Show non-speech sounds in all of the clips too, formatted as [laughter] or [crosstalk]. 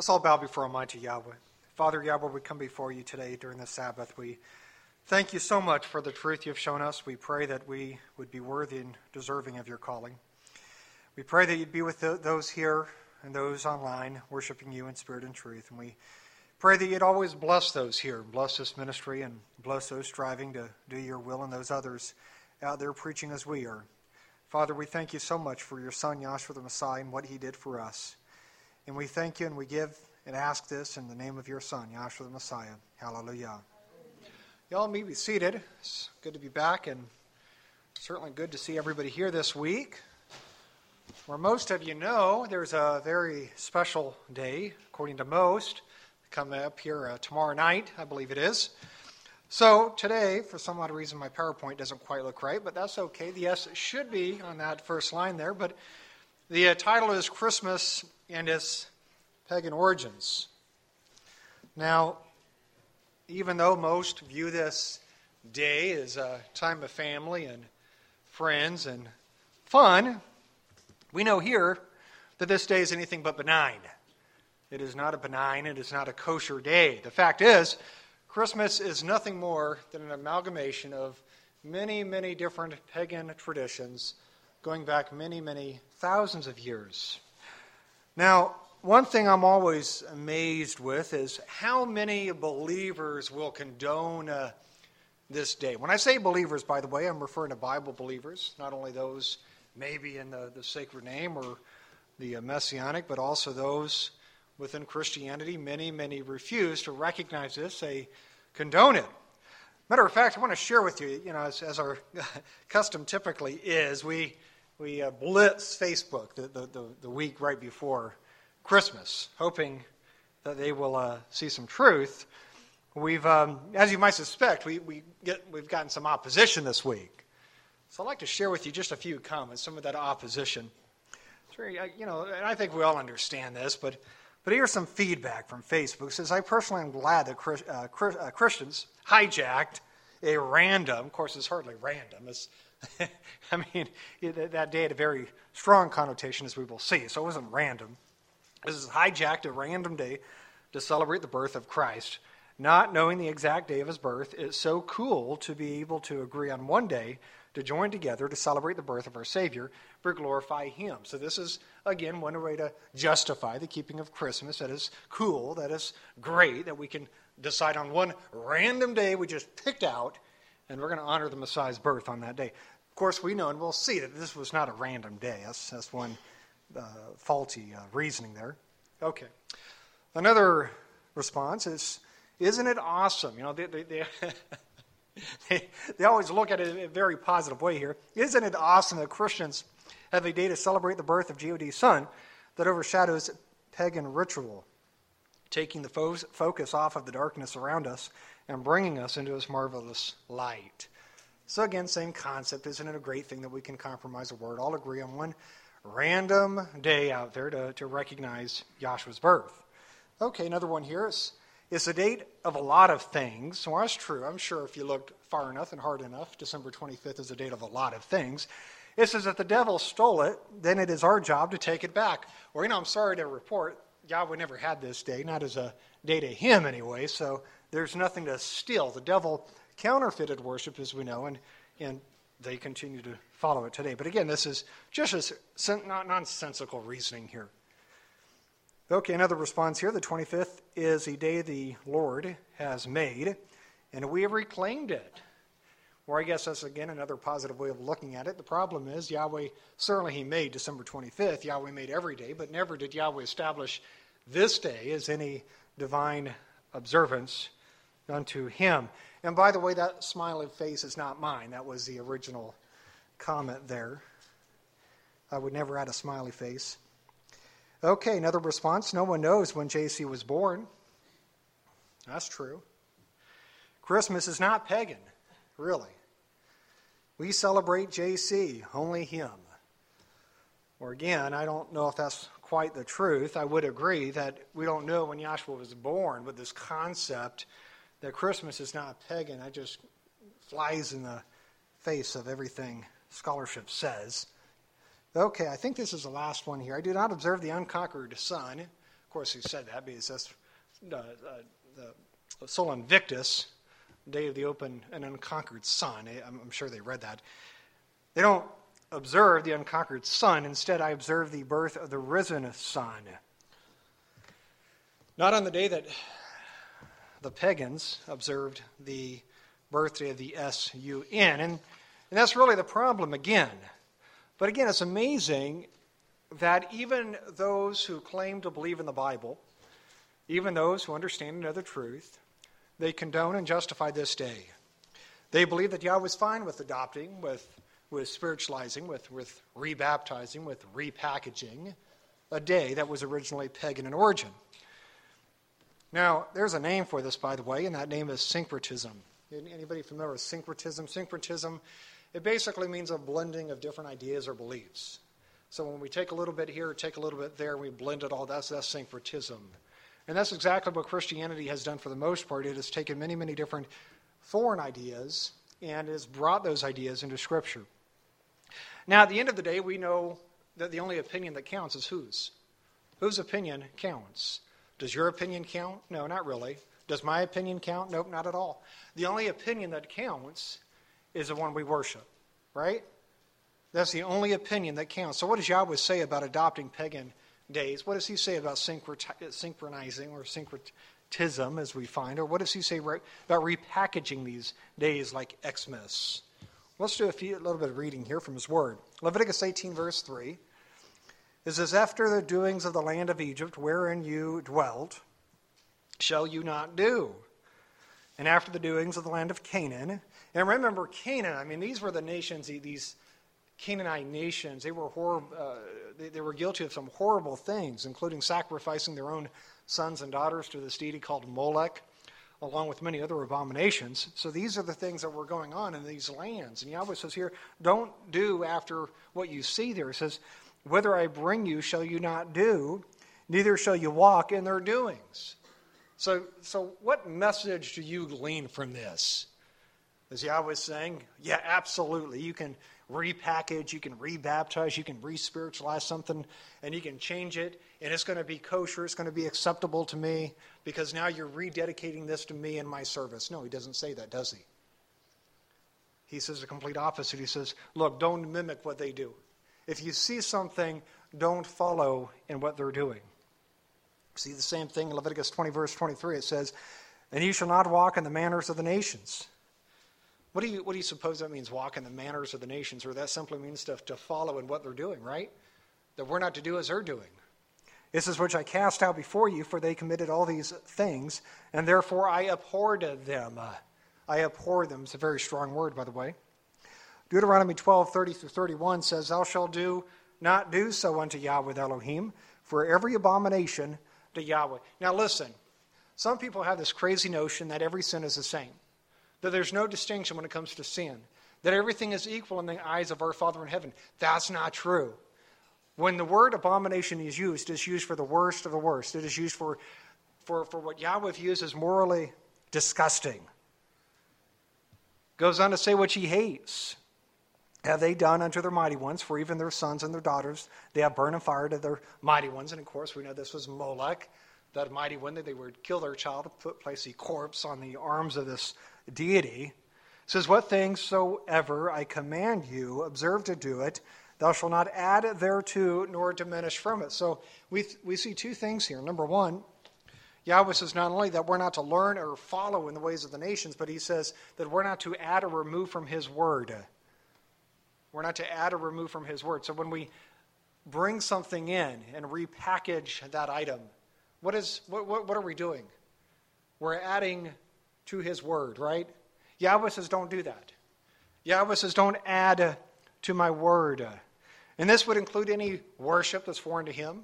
Let's all bow before Almighty Yahweh. Father Yahweh, we come before you today during the Sabbath. We thank you so much for the truth you've shown us. We pray that we would be worthy and deserving of your calling. We pray that you'd be with those here and those online worshiping you in spirit and truth. And we pray that you'd always bless those here, bless this ministry, and bless those striving to do your will and those others out there preaching as we are. Father, we thank you so much for your son, Yahshua the Messiah, and what he did for us. And we thank you and we give and ask this in the name of your Son, Yahshua the Messiah. Hallelujah. Y'all may be seated. It's good to be back and certainly good to see everybody here this week. Where most of you know, there's a very special day, according to most, coming up here uh, tomorrow night, I believe it is. So today, for some odd reason, my PowerPoint doesn't quite look right, but that's okay. The S should be on that first line there, but the uh, title is Christmas and its pagan origins. Now, even though most view this day as a time of family and friends and fun, we know here that this day is anything but benign. It is not a benign, it is not a kosher day. The fact is, Christmas is nothing more than an amalgamation of many, many different pagan traditions going back many, many thousands of years. Now, one thing I'm always amazed with is how many believers will condone uh, this day. When I say believers, by the way, I'm referring to Bible believers, not only those maybe in the, the sacred name or the uh, messianic, but also those within Christianity. Many, many refuse to recognize this, they condone it. Matter of fact, I want to share with you, you know, as, as our [laughs] custom typically is, we we uh, blitz Facebook the, the, the, week right before Christmas, hoping that they will uh, see some truth. We've, um, as you might suspect, we, we get, we've gotten some opposition this week. So I'd like to share with you just a few comments, some of that opposition. Very, uh, you know, and I think we all understand this, but, but here's some feedback from Facebook. It says, I personally am glad that uh, uh, Christians hijacked a random, of course, it's hardly random, it's [laughs] I mean, that day had a very strong connotation, as we will see. So it wasn't random. This is hijacked a random day to celebrate the birth of Christ. Not knowing the exact day of his birth, it's so cool to be able to agree on one day to join together to celebrate the birth of our Savior, for glorify Him. So, this is, again, one way to justify the keeping of Christmas. That is cool, that is great, that we can decide on one random day we just picked out and we're going to honor the Messiah's birth on that day. Of course, we know and we'll see that this was not a random day. That's, that's one uh, faulty uh, reasoning there. Okay. Another response is Isn't it awesome? You know, they, they, they, [laughs] they, they always look at it in a very positive way here. Isn't it awesome that Christians have a day to celebrate the birth of God's Son that overshadows pagan ritual, taking the fo- focus off of the darkness around us and bringing us into his marvelous light. So, again, same concept. Isn't it a great thing that we can compromise a word, all agree on one random day out there to, to recognize Yahshua's birth? Okay, another one here is it's a date of a lot of things. Well, that's true. I'm sure if you looked far enough and hard enough, December 25th is a date of a lot of things. It says that the devil stole it, then it is our job to take it back. Or, you know, I'm sorry to report, Yahweh never had this day, not as a day to him anyway, so there's nothing to steal. The devil counterfeited worship, as we know, and, and they continue to follow it today. But again, this is just a nonsensical reasoning here. Okay, another response here. The 25th is a day the Lord has made, and we have reclaimed it. Or I guess that's again another positive way of looking at it. The problem is Yahweh, certainly He made December 25th. Yahweh made every day, but never did Yahweh establish this day as any divine observance unto him. And by the way, that smiling face is not mine. That was the original comment there. I would never add a smiley face. Okay, another response. No one knows when JC was born. That's true. Christmas is not pagan, really. We celebrate JC, only him. Or again, I don't know if that's quite the truth. I would agree that we don't know when Yahshua was born, but this concept that Christmas is not pagan, that just flies in the face of everything scholarship says. Okay, I think this is the last one here. I do not observe the unconquered sun. Of course, he said that because that's uh, uh, the Sol Invictus, Day of the Open and Unconquered Sun. I'm, I'm sure they read that. They don't observe the unconquered sun. Instead, I observe the birth of the risen sun. Not on the day that the pagans observed the birthday of the S U N. And, and that's really the problem again. But again, it's amazing that even those who claim to believe in the Bible, even those who understand another truth, they condone and justify this day. They believe that Yahweh was fine with adopting, with, with spiritualizing, with, with rebaptizing, with repackaging a day that was originally pagan in origin. Now, there's a name for this, by the way, and that name is syncretism. Anybody familiar with syncretism? Syncretism, it basically means a blending of different ideas or beliefs. So when we take a little bit here, take a little bit there, we blend it all, that's, that's syncretism. And that's exactly what Christianity has done for the most part. It has taken many, many different foreign ideas and has brought those ideas into Scripture. Now, at the end of the day, we know that the only opinion that counts is whose? Whose opinion counts? Does your opinion count? No, not really. Does my opinion count? Nope, not at all. The only opinion that counts is the one we worship, right? That's the only opinion that counts. So, what does Yahweh say about adopting pagan days? What does he say about synchronizing or syncretism, as we find? Or what does he say about repackaging these days like Xmas? Let's do a, few, a little bit of reading here from his word. Leviticus 18, verse 3. It says, After the doings of the land of Egypt, wherein you dwelt, shall you not do. And after the doings of the land of Canaan, and remember Canaan, I mean, these were the nations, these Canaanite nations, they were, hor- uh, they, they were guilty of some horrible things, including sacrificing their own sons and daughters to this deity called Molech, along with many other abominations. So these are the things that were going on in these lands. And Yahweh says here, don't do after what you see there. He says, Whither I bring you shall you not do, neither shall you walk in their doings. So, so what message do you glean from this? As Yahweh saying, yeah, absolutely. You can repackage, you can rebaptize, you can re spiritualize something, and you can change it, and it's going to be kosher, it's going to be acceptable to me, because now you're rededicating this to me and my service. No, he doesn't say that, does he? He says the complete opposite. He says, look, don't mimic what they do. If you see something, don't follow in what they're doing. See the same thing in Leviticus 20, verse 23. It says, And you shall not walk in the manners of the nations. What do you, what do you suppose that means, walk in the manners of the nations? Or that simply means to, to follow in what they're doing, right? That we're not to do as they're doing. This is which I cast out before you, for they committed all these things, and therefore I abhorred them. Uh, I abhor them. It's a very strong word, by the way. Deuteronomy 12, 30 through 31 says, Thou shalt do not do so unto Yahweh Elohim, for every abomination to Yahweh. Now listen, some people have this crazy notion that every sin is the same, that there's no distinction when it comes to sin, that everything is equal in the eyes of our Father in heaven. That's not true. When the word abomination is used, it's used for the worst of the worst. It is used for, for, for what Yahweh views as morally disgusting. Goes on to say what he hates have they done unto their mighty ones, for even their sons and their daughters they have burned and fire to their mighty ones. And of course, we know this was Molech, that mighty one that they would kill their child, put place a corpse on the arms of this deity. It says, What things soever I command you, observe to do it. Thou shalt not add thereto nor diminish from it. So we, we see two things here. Number one, Yahweh says not only that we're not to learn or follow in the ways of the nations, but he says that we're not to add or remove from his word. We're not to add or remove from His Word. So when we bring something in and repackage that item, what, is, what, what, what are we doing? We're adding to His Word, right? Yahweh says, don't do that. Yahweh says, don't add to my Word. And this would include any worship that's foreign to Him.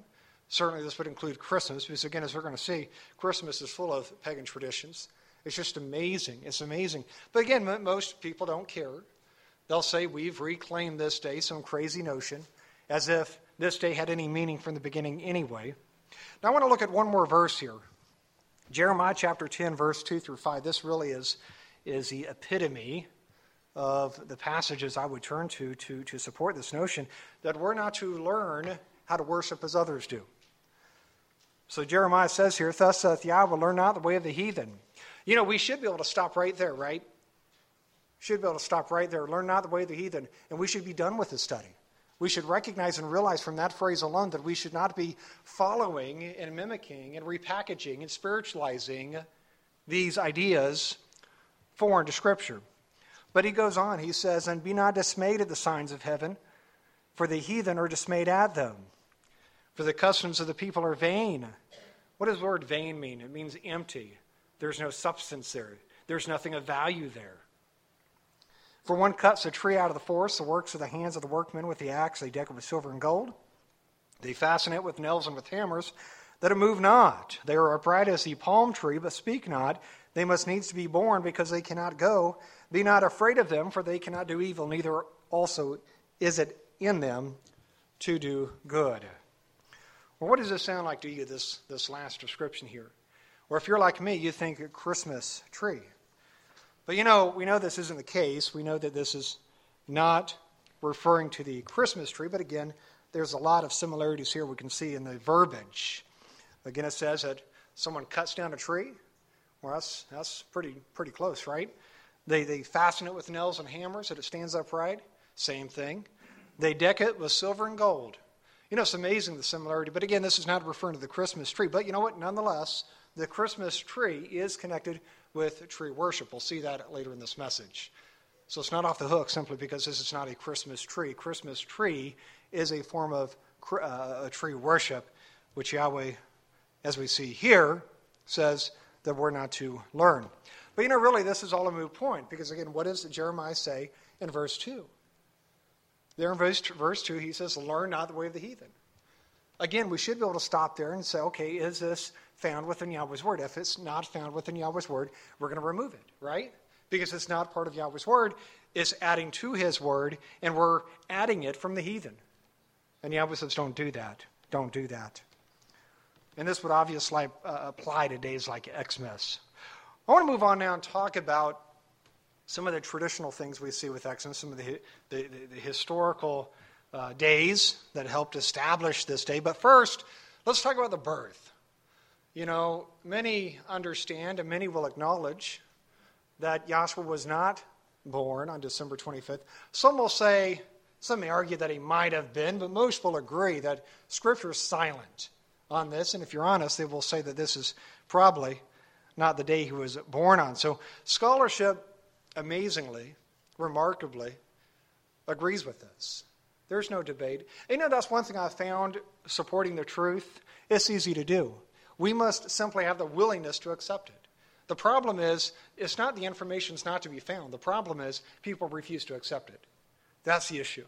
Certainly, this would include Christmas, because again, as we're going to see, Christmas is full of pagan traditions. It's just amazing. It's amazing. But again, most people don't care. They'll say, We've reclaimed this day, some crazy notion, as if this day had any meaning from the beginning anyway. Now, I want to look at one more verse here. Jeremiah chapter 10, verse 2 through 5. This really is, is the epitome of the passages I would turn to, to to support this notion that we're not to learn how to worship as others do. So Jeremiah says here, Thus saith Yahweh, learn not the way of the heathen. You know, we should be able to stop right there, right? Should be able to stop right there. Learn not the way of the heathen. And we should be done with the study. We should recognize and realize from that phrase alone that we should not be following and mimicking and repackaging and spiritualizing these ideas foreign to Scripture. But he goes on, he says, And be not dismayed at the signs of heaven, for the heathen are dismayed at them. For the customs of the people are vain. What does the word vain mean? It means empty. There's no substance there, there's nothing of value there. For one cuts a tree out of the forest, the works of the hands of the workmen with the axe, they deck it with silver and gold. They fasten it with nails and with hammers, that it move not. They are upright as the palm tree, but speak not. They must needs be born because they cannot go. Be not afraid of them, for they cannot do evil, neither also is it in them to do good. Well, what does this sound like to you, this, this last description here? Or if you're like me, you think Christmas tree. But you know, we know this isn't the case. We know that this is not referring to the Christmas tree, but again, there's a lot of similarities here we can see in the verbiage. Again, it says that someone cuts down a tree. Well, that's, that's pretty, pretty close, right? They, they fasten it with nails and hammers so that it stands upright. Same thing. They deck it with silver and gold. You know, it's amazing the similarity. But again, this is not referring to the Christmas tree. But you know what? Nonetheless, the Christmas tree is connected with tree worship. We'll see that later in this message. So it's not off the hook simply because this is not a Christmas tree. Christmas tree is a form of uh, a tree worship, which Yahweh, as we see here, says that we're not to learn. But you know, really, this is all a moot point because, again, what does Jeremiah say in verse 2? There in verse, verse 2, he says, Learn not the way of the heathen. Again, we should be able to stop there and say, okay, is this found within Yahweh's word. If it's not found within Yahweh's word, we're going to remove it, right? Because it's not part of Yahweh's word. It's adding to his word, and we're adding it from the heathen. And Yahweh says, don't do that. Don't do that. And this would obviously uh, apply to days like Xmas. I want to move on now and talk about some of the traditional things we see with Xmas, some of the, the, the, the historical uh, days that helped establish this day. But first, let's talk about the birth. You know, many understand and many will acknowledge that Yahshua was not born on December 25th. Some will say, some may argue that he might have been, but most will agree that Scripture is silent on this. And if you're honest, they will say that this is probably not the day he was born on. So scholarship, amazingly, remarkably, agrees with this. There's no debate. You know, that's one thing I found supporting the truth. It's easy to do. We must simply have the willingness to accept it. The problem is, it's not the information's not to be found. The problem is people refuse to accept it. That's the issue.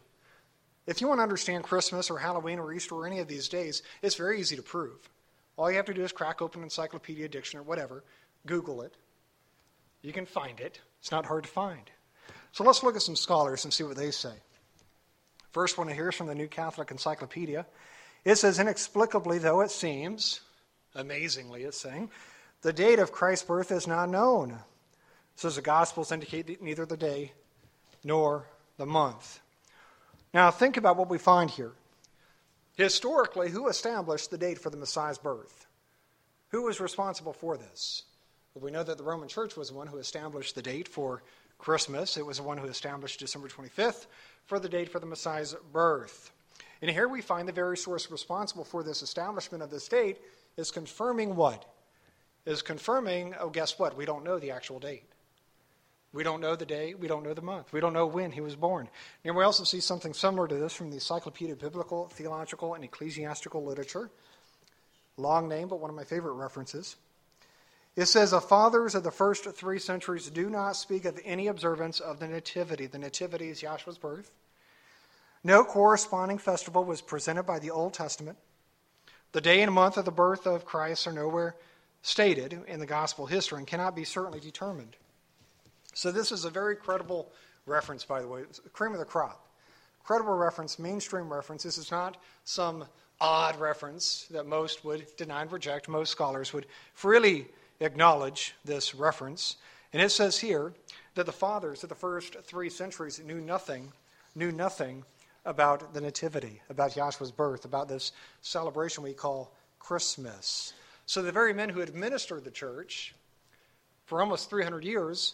If you want to understand Christmas or Halloween or Easter or any of these days, it's very easy to prove. All you have to do is crack open an Encyclopedia, Dictionary, whatever, Google it. You can find it. It's not hard to find. So let's look at some scholars and see what they say. First one here is from the New Catholic Encyclopedia. It says, inexplicably though it seems, amazingly, it's saying, the date of Christ's birth is not known. Says the Gospels indicate neither the day nor the month. Now, think about what we find here. Historically, who established the date for the Messiah's birth? Who was responsible for this? Well, we know that the Roman Church was the one who established the date for Christmas. It was the one who established December 25th for the date for the Messiah's birth. And here we find the very source responsible for this establishment of this date is confirming what? Is confirming, oh, guess what? We don't know the actual date. We don't know the day. We don't know the month. We don't know when he was born. And we also see something similar to this from the Encyclopedia of Biblical, Theological, and Ecclesiastical Literature. Long name, but one of my favorite references. It says, The fathers of the first three centuries do not speak of any observance of the Nativity. The Nativity is Yahshua's birth. No corresponding festival was presented by the Old Testament. The day and month of the birth of Christ are nowhere stated in the gospel history and cannot be certainly determined. So, this is a very credible reference, by the way, cream of the crop. Credible reference, mainstream reference. This is not some odd reference that most would deny and reject. Most scholars would freely acknowledge this reference. And it says here that the fathers of the first three centuries knew nothing, knew nothing about the Nativity, about Yahshua's birth, about this celebration we call Christmas. So the very men who administered the church for almost 300 years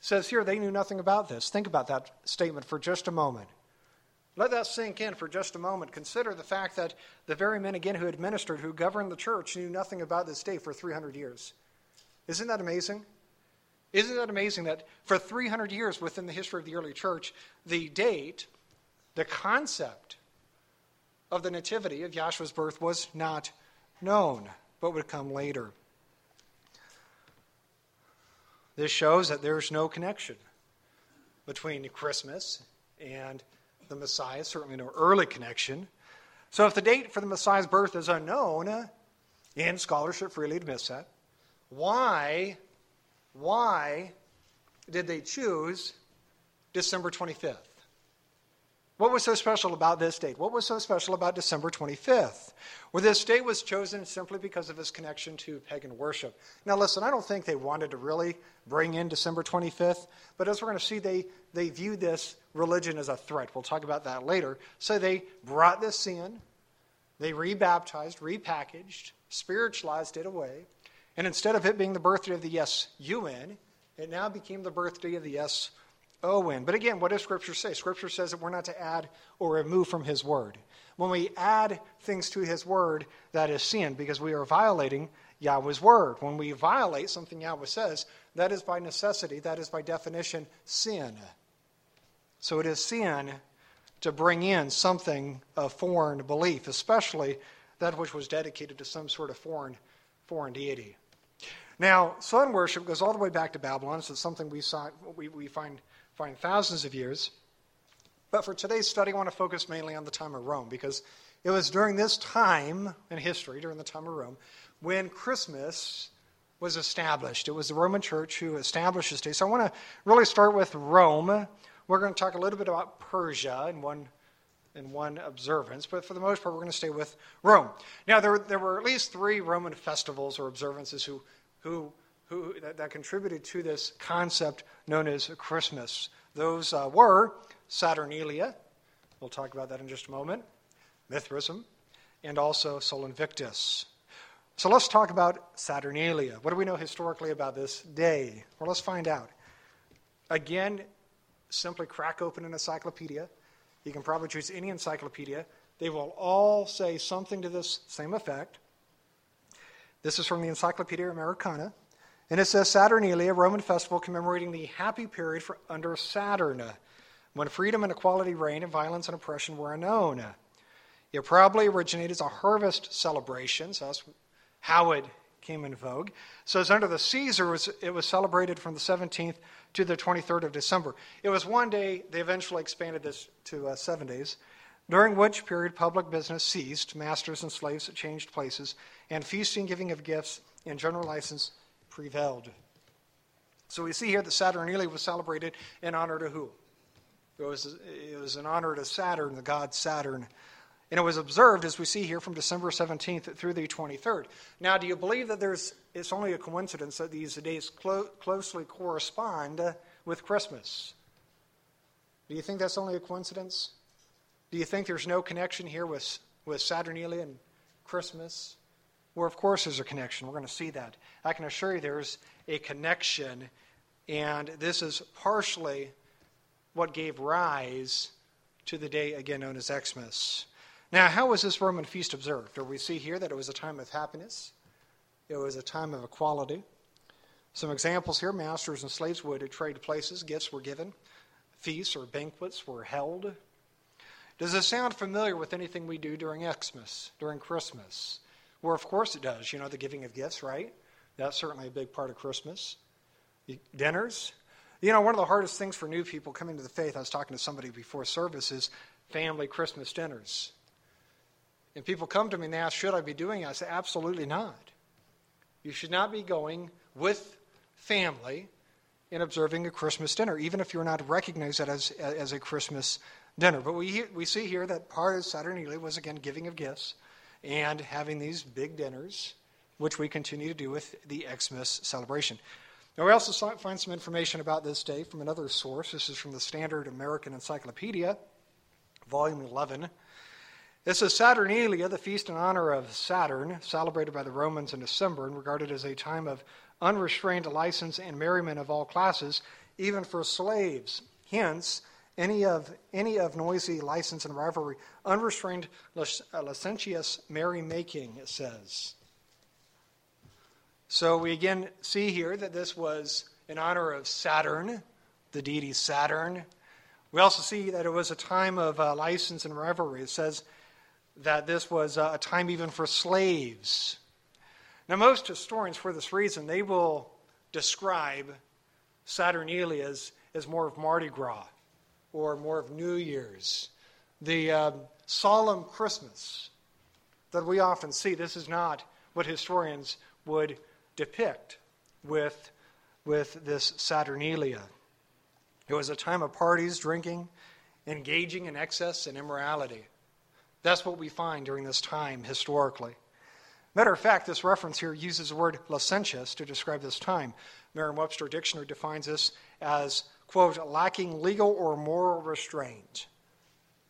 says here they knew nothing about this. Think about that statement for just a moment. Let that sink in for just a moment. Consider the fact that the very men, again, who administered, who governed the church, knew nothing about this day for 300 years. Isn't that amazing? Isn't that amazing that for 300 years within the history of the early church, the date, the concept of the nativity of Yahshua's birth was not known, but would come later? This shows that there's no connection between Christmas and the Messiah, certainly no early connection. So if the date for the Messiah's birth is unknown, and scholarship freely admits that, why, why did they choose December 25th? What was so special about this date? What was so special about December 25th? Well, this date was chosen simply because of its connection to pagan worship. Now, listen, I don't think they wanted to really bring in December 25th, but as we're going to see, they, they viewed this religion as a threat. We'll talk about that later. So they brought this in, they rebaptized, repackaged, spiritualized it away, and instead of it being the birthday of the yes UN, it now became the birthday of the S Owen. But again, what does Scripture say? Scripture says that we're not to add or remove from His Word. When we add things to His Word, that is sin because we are violating Yahweh's Word. When we violate something Yahweh says, that is by necessity, that is by definition, sin. So it is sin to bring in something of foreign belief, especially that which was dedicated to some sort of foreign, foreign deity. Now, sun worship goes all the way back to Babylon. So it's something we, saw, we, we find thousands of years. But for today's study, I want to focus mainly on the time of Rome because it was during this time in history, during the time of Rome, when Christmas was established. It was the Roman Church who established this day. So I want to really start with Rome. We're going to talk a little bit about Persia in one in one observance, but for the most part, we're going to stay with Rome. Now, there, there were at least three Roman festivals or observances who, who who, that, that, contributed to this concept known as Christmas. Those uh, were Saturnalia, we'll talk about that in just a moment, Mithraism, and also Sol Invictus. So let's talk about Saturnalia. What do we know historically about this day? Well, let's find out. Again, simply crack open an encyclopedia. You can probably choose any encyclopedia. They will all say something to this same effect. This is from the Encyclopedia Americana. And it says Saturnalia, a Roman festival commemorating the happy period for, under Saturn, when freedom and equality reigned and violence and oppression were unknown. It probably originated as a harvest celebration, so that's how it came in vogue. So as under the Caesars, it was celebrated from the 17th to the 23rd of December. It was one day, they eventually expanded this to uh, seven days, during which period public business ceased, masters and slaves changed places, and feasting, giving of gifts, and general license prevailed. So we see here that Saturnalia was celebrated in honor to who? It was, it was in honor to Saturn, the god Saturn. And it was observed, as we see here, from December 17th through the 23rd. Now, do you believe that there's, it's only a coincidence that these days clo- closely correspond with Christmas? Do you think that's only a coincidence? Do you think there's no connection here with, with Saturnalia and Christmas? Well, of course, there's a connection. We're going to see that. I can assure you there's a connection, and this is partially what gave rise to the day again known as Xmas. Now, how was this Roman feast observed? Or we see here that it was a time of happiness, it was a time of equality. Some examples here masters and slaves would trade places, gifts were given, feasts or banquets were held. Does this sound familiar with anything we do during Xmas, during Christmas? Well, of course it does. You know, the giving of gifts, right? That's certainly a big part of Christmas. Dinners. You know, one of the hardest things for new people coming to the faith, I was talking to somebody before service, is family Christmas dinners. And people come to me and they ask, should I be doing it? I say, absolutely not. You should not be going with family and observing a Christmas dinner, even if you're not recognizing it as, as a Christmas dinner. But we, we see here that part of Saturnalia was, again, giving of gifts and having these big dinners, which we continue to do with the Xmas celebration. Now, we also find some information about this day from another source. This is from the Standard American Encyclopedia, volume 11. This is Saturnalia, the feast in honor of Saturn, celebrated by the Romans in December and regarded as a time of unrestrained license and merriment of all classes, even for slaves. Hence, any of, any of noisy license and rivalry, unrestrained uh, licentious merrymaking, it says. So we again see here that this was in honor of Saturn, the deity Saturn. We also see that it was a time of uh, license and rivalry. It says that this was uh, a time even for slaves. Now, most historians, for this reason, they will describe Saturnalia as, as more of Mardi Gras or more of New Year's. The um, solemn Christmas that we often see, this is not what historians would depict with, with this Saturnalia. It was a time of parties, drinking, engaging in excess and immorality. That's what we find during this time historically. Matter of fact, this reference here uses the word licentious to describe this time. Merriam Webster Dictionary defines this as, quote, lacking legal or moral restraint.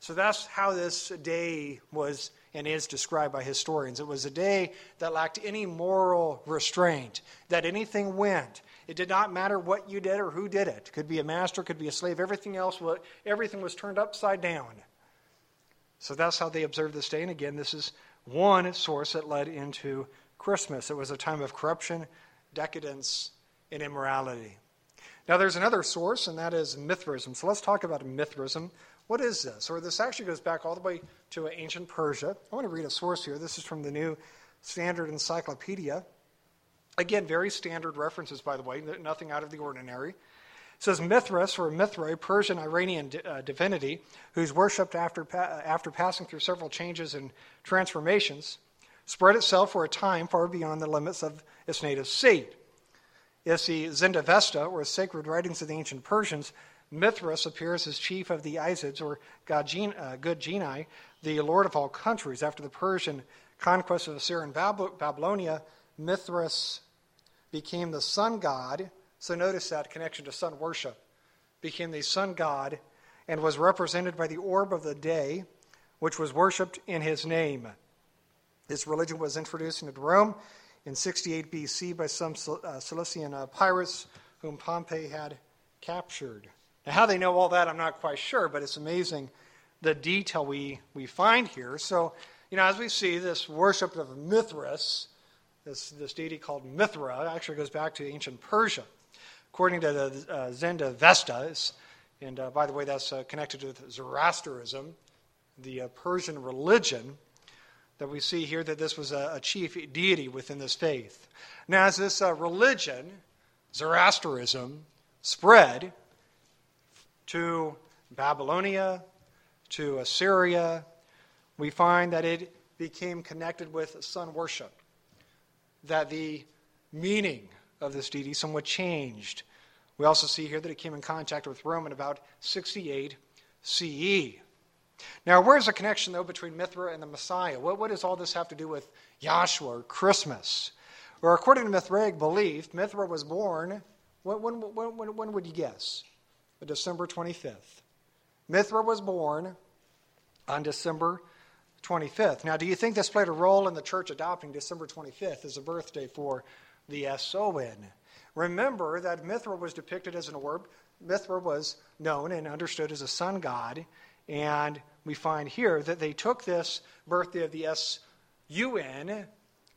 So that's how this day was and is described by historians. It was a day that lacked any moral restraint, that anything went. It did not matter what you did or who did it. Could be a master, could be a slave, everything else, everything was turned upside down. So that's how they observed this day. And again, this is one source that led into Christmas. It was a time of corruption, decadence, and immorality. Now, there's another source, and that is Mithraism. So let's talk about Mithraism. What is this? Or this actually goes back all the way to ancient Persia. I want to read a source here. This is from the New Standard Encyclopedia. Again, very standard references, by the way, nothing out of the ordinary. It says Mithras, or Mithra, Persian Iranian uh, divinity, who's worshipped after, after passing through several changes and transformations, spread itself for a time far beyond the limits of its native seat. As the Zendavesta, or sacred writings of the ancient Persians, Mithras appears as chief of the Izids, or uh, good genii, the lord of all countries. After the Persian conquest of Assyria Assyrian Babylonia, Mithras became the sun god. So notice that connection to sun worship. Became the sun god and was represented by the orb of the day, which was worshipped in his name. This religion was introduced into Rome in 68 BC by some uh, Cilician uh, pirates whom Pompey had captured. Now, how they know all that, I'm not quite sure, but it's amazing the detail we, we find here. So, you know, as we see this worship of Mithras, this, this deity called Mithra, actually goes back to ancient Persia. According to the uh, Zendavesta, and uh, by the way, that's uh, connected with Zoroastrianism, the uh, Persian religion, that we see here that this was a, a chief deity within this faith. Now, as this uh, religion, Zoroastrianism, spread to Babylonia, to Assyria, we find that it became connected with sun worship, that the meaning of this deity somewhat changed. We also see here that it came in contact with Rome in about 68 CE. Now, where's the connection, though, between Mithra and the Messiah? What, what does all this have to do with Yahshua or Christmas? Well, according to Mithraic belief, Mithra was born, when, when, when, when would you guess? December 25th. Mithra was born on December 25th. Now, do you think this played a role in the church adopting December 25th as a birthday for the S-O-N? Remember that Mithra was depicted as an orb. Mithra was known and understood as a sun god. And we find here that they took this birthday of the S-U-N,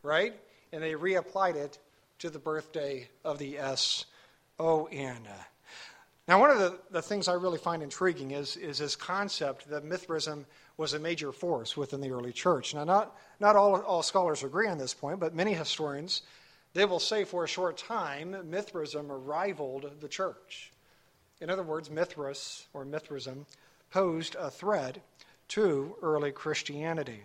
right? And they reapplied it to the birthday of the S-O-N. Now, one of the, the things I really find intriguing is, is this concept that Mithraism was a major force within the early church. Now, not, not all, all scholars agree on this point, but many historians, they will say for a short time, Mithraism rivaled the church. In other words, Mithras, or Mithraism, posed a threat to early Christianity.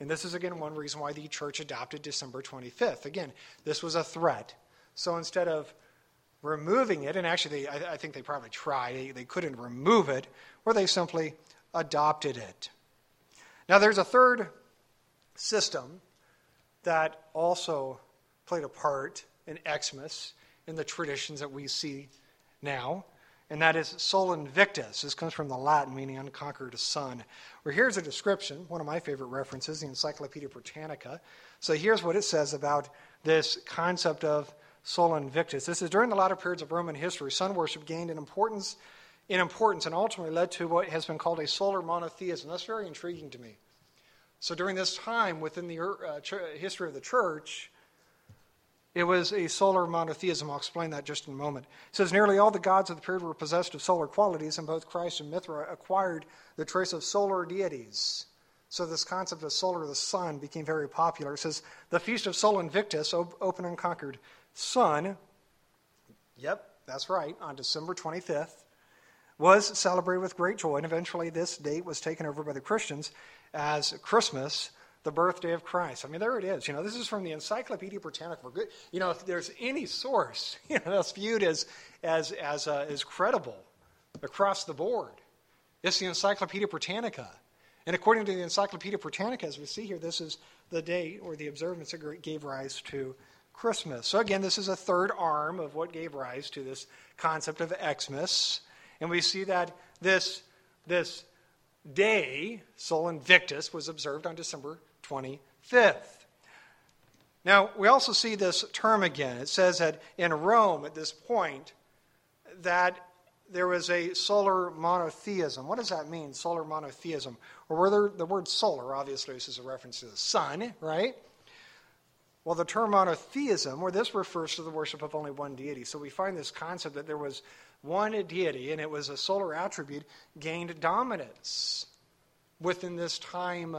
And this is, again, one reason why the church adopted December 25th. Again, this was a threat. So instead of removing it, and actually, they, I, I, think they probably tried, they, they couldn't remove it, or they simply adopted it. Now, there's a third system that also played a part in Xmas in the traditions that we see now, and that is Sol Invictus. This comes from the Latin, meaning unconquered sun. Well, here's a description, one of my favorite references, the Encyclopedia Britannica. So here's what it says about this concept of Sol Invictus. This is during the latter periods of Roman history, sun worship gained in importance, in importance and ultimately led to what has been called a solar monotheism. That's very intriguing to me. So during this time within the uh, history of the church, it was a solar monotheism. I'll explain that just in a moment. It says nearly all the gods of the period were possessed of solar qualities, and both Christ and Mithra acquired the trace of solar deities. So this concept of solar, the sun, became very popular. It says the feast of Sol Invictus, open and conquered sun. Yep, that's right. On December 25th, was celebrated with great joy, and eventually this date was taken over by the Christians as Christmas the birthday of Christ. I mean, there it is. You know, this is from the Encyclopedia Britannica. Good, you know, if there's any source [laughs] you know, that's viewed as as as uh, as credible across the board, it's the Encyclopedia Britannica. And according to the Encyclopedia Britannica, as we see here, this is the date or the observance that gave rise to Christmas. So again, this is a third arm of what gave rise to this concept of Xmas, and we see that this this day, Sol Invictus, was observed on December 25th. Now, we also see this term again. It says that in Rome at this point, that there was a solar monotheism. What does that mean, solar monotheism? Or whether the word solar, obviously, this is a reference to the sun, right? Well, the term monotheism, where this refers to the worship of only one deity. So we find this concept that there was one deity, and it was a solar attribute, gained dominance within this time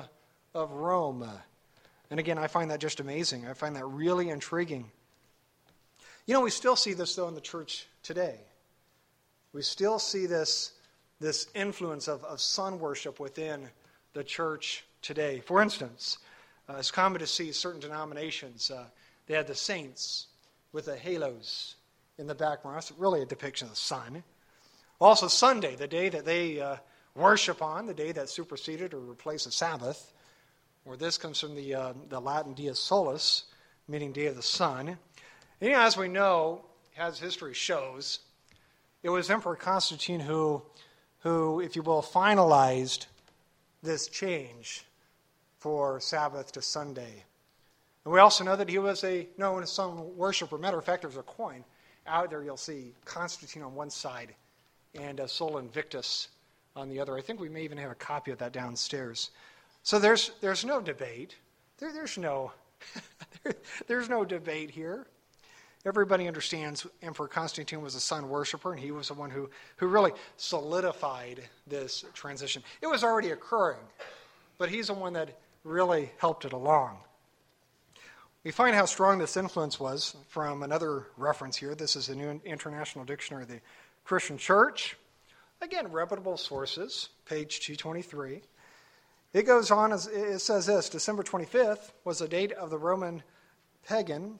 of Rome. And again, I find that just amazing. I find that really intriguing. You know, we still see this, though, in the church today. We still see this, this influence of, of sun worship within the church today. For instance, uh, it's common to see certain denominations, uh, they had the saints with the halos in the background. It's really a depiction of the sun. Also, Sunday, the day that they uh, worship on, the day that superseded or replaced the Sabbath, where this comes from the, uh, the Latin dies solis, meaning day of the sun. And as we know, as history shows, it was Emperor Constantine who, who, if you will, finalized this change for Sabbath to Sunday. And we also know that he was a known sun worshiper. Matter of fact, there's a coin out there. You'll see Constantine on one side and uh, Sol Invictus on the other. I think we may even have a copy of that downstairs. So there's, there's no debate. There, there's, no, [laughs] there, there's no debate here. Everybody understands Emperor Constantine was a sun worshiper, and he was the one who, who really solidified this transition. It was already occurring, but he's the one that really helped it along. We find how strong this influence was from another reference here. This is the New International Dictionary of the Christian Church. Again, reputable sources, page 223. It goes on, as it says this December 25th was the date of the Roman pagan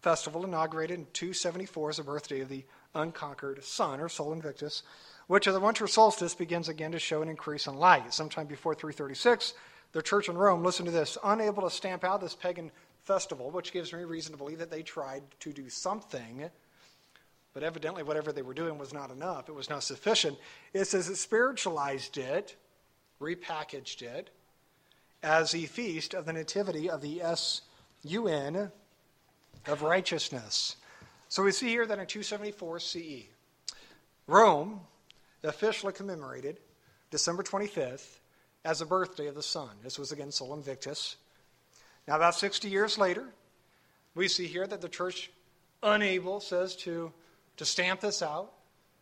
festival inaugurated in 274 as the birthday of the unconquered sun, or Sol Invictus, which at the winter solstice begins again to show an increase in light. Sometime before 336, the church in Rome, listen to this, unable to stamp out this pagan festival, which gives me reason to believe that they tried to do something, but evidently whatever they were doing was not enough. It was not sufficient. It says it spiritualized it, repackaged it, as the feast of the Nativity of the S-U-N of righteousness. So we see here that in 274 CE, Rome officially commemorated December 25th as the birthday of the sun. This was again Sol Invictus. Now, about 60 years later, we see here that the church, unable, says, to, to stamp this out,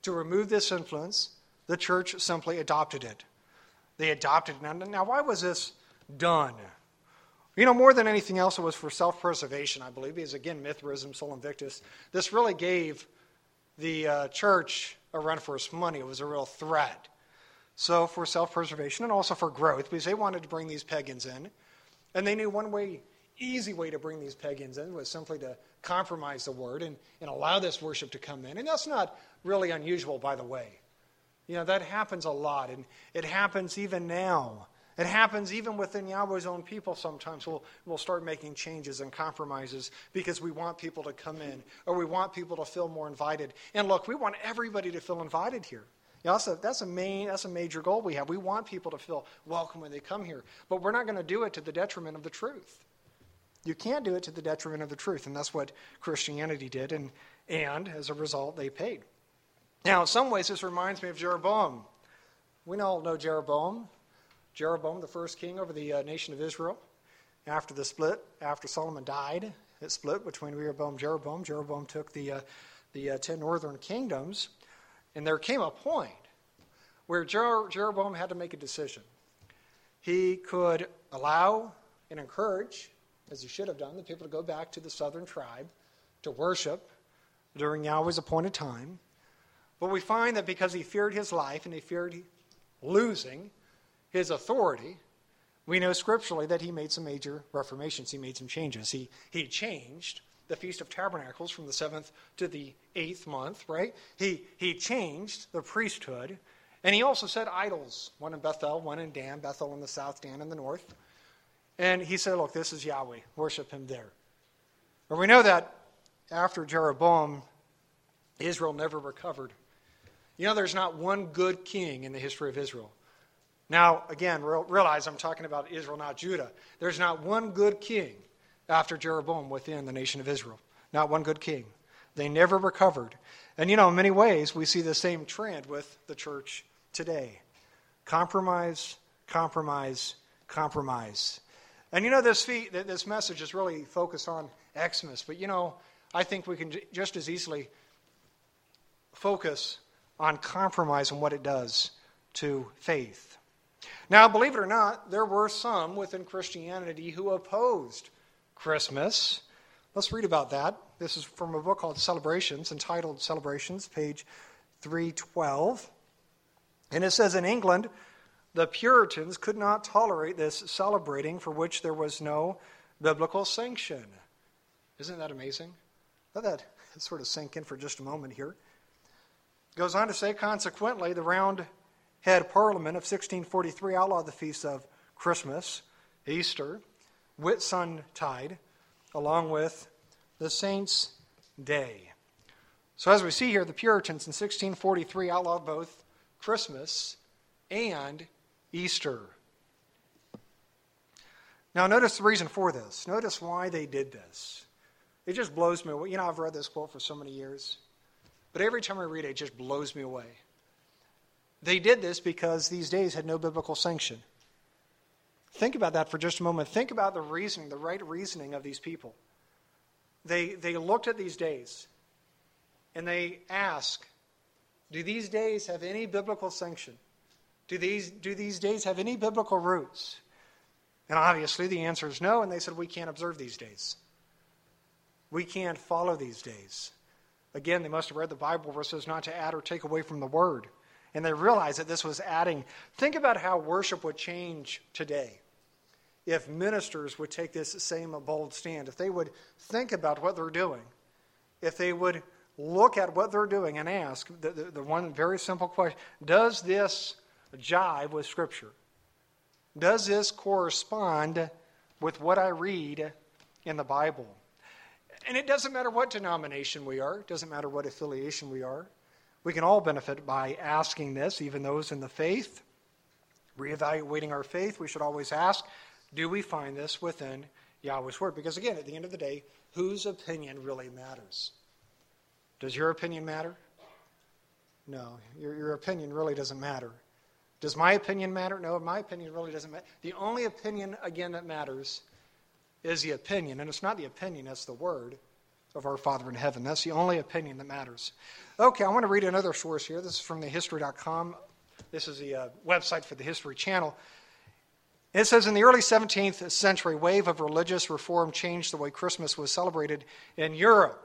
to remove this influence, the church simply adopted it. They adopted it. Now, why was this done. You know, more than anything else, it was for self preservation, I believe, because again, Mithraism, Sol Invictus, this really gave the uh, church a run for its money. It was a real threat. So, for self preservation and also for growth, because they wanted to bring these pagans in. And they knew one way, easy way to bring these pagans in was simply to compromise the word and, and allow this worship to come in. And that's not really unusual, by the way. You know, that happens a lot, and it happens even now It happens even within Yahweh's own people sometimes. We'll, we'll start making changes and compromises because we want people to come in or we want people to feel more invited. And look, we want everybody to feel invited here. You know, that's, a, that's, a main, that's a major goal we have. We want people to feel welcome when they come here. But we're not going to do it to the detriment of the truth. You can't do it to the detriment of the truth. And that's what Christianity did. And, and as a result, they paid. Now, in some ways, this reminds me of Jeroboam. We all know Jeroboam. Jeroboam, the first king over the uh, nation of Israel. After the split, after Solomon died, it split between Rehoboam and Jeroboam. Jeroboam took the, uh, the uh, ten northern kingdoms. And there came a point where Jer- Jeroboam had to make a decision. He could allow and encourage, as he should have done, the people to go back to the southern tribe to worship during Yahweh's appointed time. But we find that because he feared his life and he feared losing, his authority, we know scripturally that he made some major reformations. He made some changes. He, he changed the Feast of Tabernacles from the seventh to the eighth month, right? He, he changed the priesthood. And he also set idols, one in Bethel, one in Dan, Bethel in the south, Dan in the north. And he said, Look, this is Yahweh. Worship him there. But we know that after Jeroboam, Israel never recovered. You know, there's not one good king in the history of Israel. Now, again, realize I'm talking about Israel, not Judah. There's not one good king after Jeroboam within the nation of Israel. Not one good king. They never recovered. And you know, in many ways, we see the same trend with the church today compromise, compromise, compromise. And you know, this, fee, this message is really focused on Xmas, but you know, I think we can just as easily focus on compromise and what it does to faith. Now, believe it or not, there were some within Christianity who opposed Christmas. Let's read about that. This is from a book called Celebrations, entitled Celebrations, page 312. And it says in England, the Puritans could not tolerate this celebrating for which there was no biblical sanction. Isn't that amazing? Let that sort of sink in for just a moment here. Goes on to say, consequently, the round had Parliament of 1643 outlawed the feasts of Christmas, Easter, Whitsuntide, along with the Saints' Day. So, as we see here, the Puritans in 1643 outlawed both Christmas and Easter. Now, notice the reason for this. Notice why they did this. It just blows me away. You know, I've read this quote for so many years, but every time I read it, it just blows me away. They did this because these days had no biblical sanction. Think about that for just a moment. Think about the reasoning, the right reasoning of these people. They, they looked at these days and they ask, do these days have any biblical sanction? Do these, do these days have any biblical roots? And obviously the answer is no, and they said, we can't observe these days. We can't follow these days. Again, they must have read the Bible verses not to add or take away from the word and they realized that this was adding. Think about how worship would change today if ministers would take this same bold stand, if they would think about what they're doing, if they would look at what they're doing and ask the, the, the one very simple question Does this jive with Scripture? Does this correspond with what I read in the Bible? And it doesn't matter what denomination we are, it doesn't matter what affiliation we are. We can all benefit by asking this, even those in the faith. Reevaluating our faith, we should always ask do we find this within Yahweh's Word? Because again, at the end of the day, whose opinion really matters? Does your opinion matter? No, your, your opinion really doesn't matter. Does my opinion matter? No, my opinion really doesn't matter. The only opinion, again, that matters is the opinion. And it's not the opinion, it's the Word of our Father in heaven. That's the only opinion that matters. Okay, I want to read another source here. This is from thehistory.com. This is the uh, website for the History Channel. It says in the early 17th century, wave of religious reform changed the way Christmas was celebrated in Europe.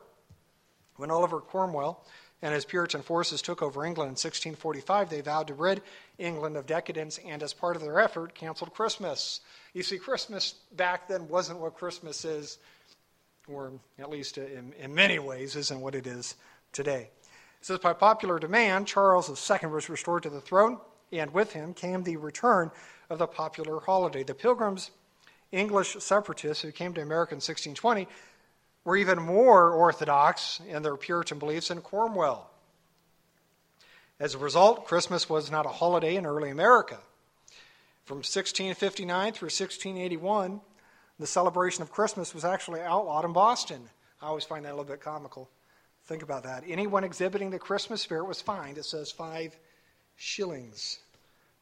When Oliver Cromwell and as Puritan forces took over England in 1645, they vowed to rid England of decadence and, as part of their effort, canceled Christmas. You see, Christmas back then wasn't what Christmas is or at least in, in many ways isn't what it is today. It says, by popular demand, Charles II was restored to the throne, and with him came the return of the popular holiday. The Pilgrims, English separatists who came to America in 1620, were even more orthodox in their Puritan beliefs than Cromwell. As a result, Christmas was not a holiday in early America. From 1659 through 1681, the celebration of Christmas was actually outlawed in Boston. I always find that a little bit comical. Think about that. Anyone exhibiting the Christmas spirit was fined. It says five shillings.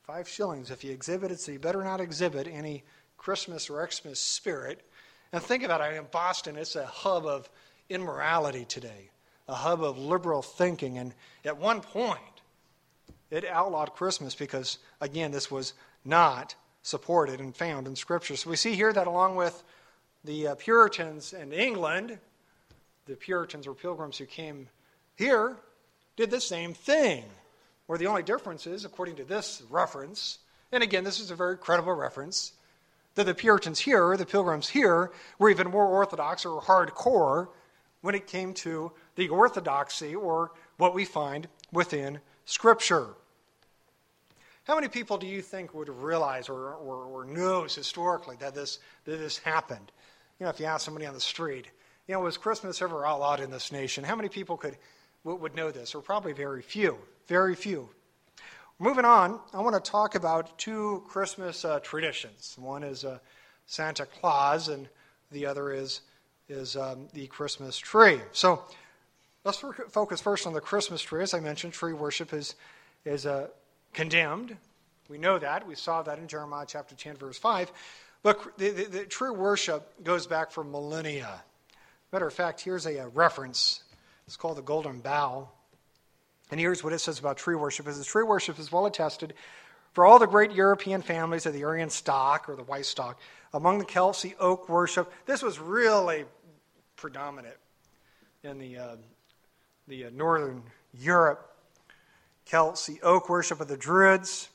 Five shillings if you exhibit it, so you better not exhibit any Christmas or Xmas spirit. And think about it in Boston, it's a hub of immorality today, a hub of liberal thinking. And at one point, it outlawed Christmas because, again, this was not supported and found in Scripture. So we see here that along with the uh, Puritans in England, the Puritans were pilgrims who came here, did the same thing. Where the only difference is, according to this reference, and again, this is a very credible reference, that the Puritans here, the pilgrims here, were even more orthodox or hardcore when it came to the orthodoxy or what we find within Scripture. How many people do you think would realize or, or, or knows historically that this, that this happened? You know, if you ask somebody on the street, you know, was Christmas ever outlawed in this nation? How many people could would know this? Or probably very few. Very few. Moving on, I want to talk about two Christmas uh, traditions. One is uh, Santa Claus, and the other is is um, the Christmas tree. So let's focus first on the Christmas tree. As I mentioned, tree worship is is uh, condemned. We know that. We saw that in Jeremiah chapter 10, verse 5. But the, the, the true worship goes back for millennia. Matter of fact, here's a, a, reference. It's called the Golden Bough. And here's what it says about tree worship. Is tree worship is well attested for all the great European families of the Aryan stock or the white stock. Among the Celts, the oak worship. This was really predominant in the, uh, the uh, northern Europe. Celts, the oak worship of the Druids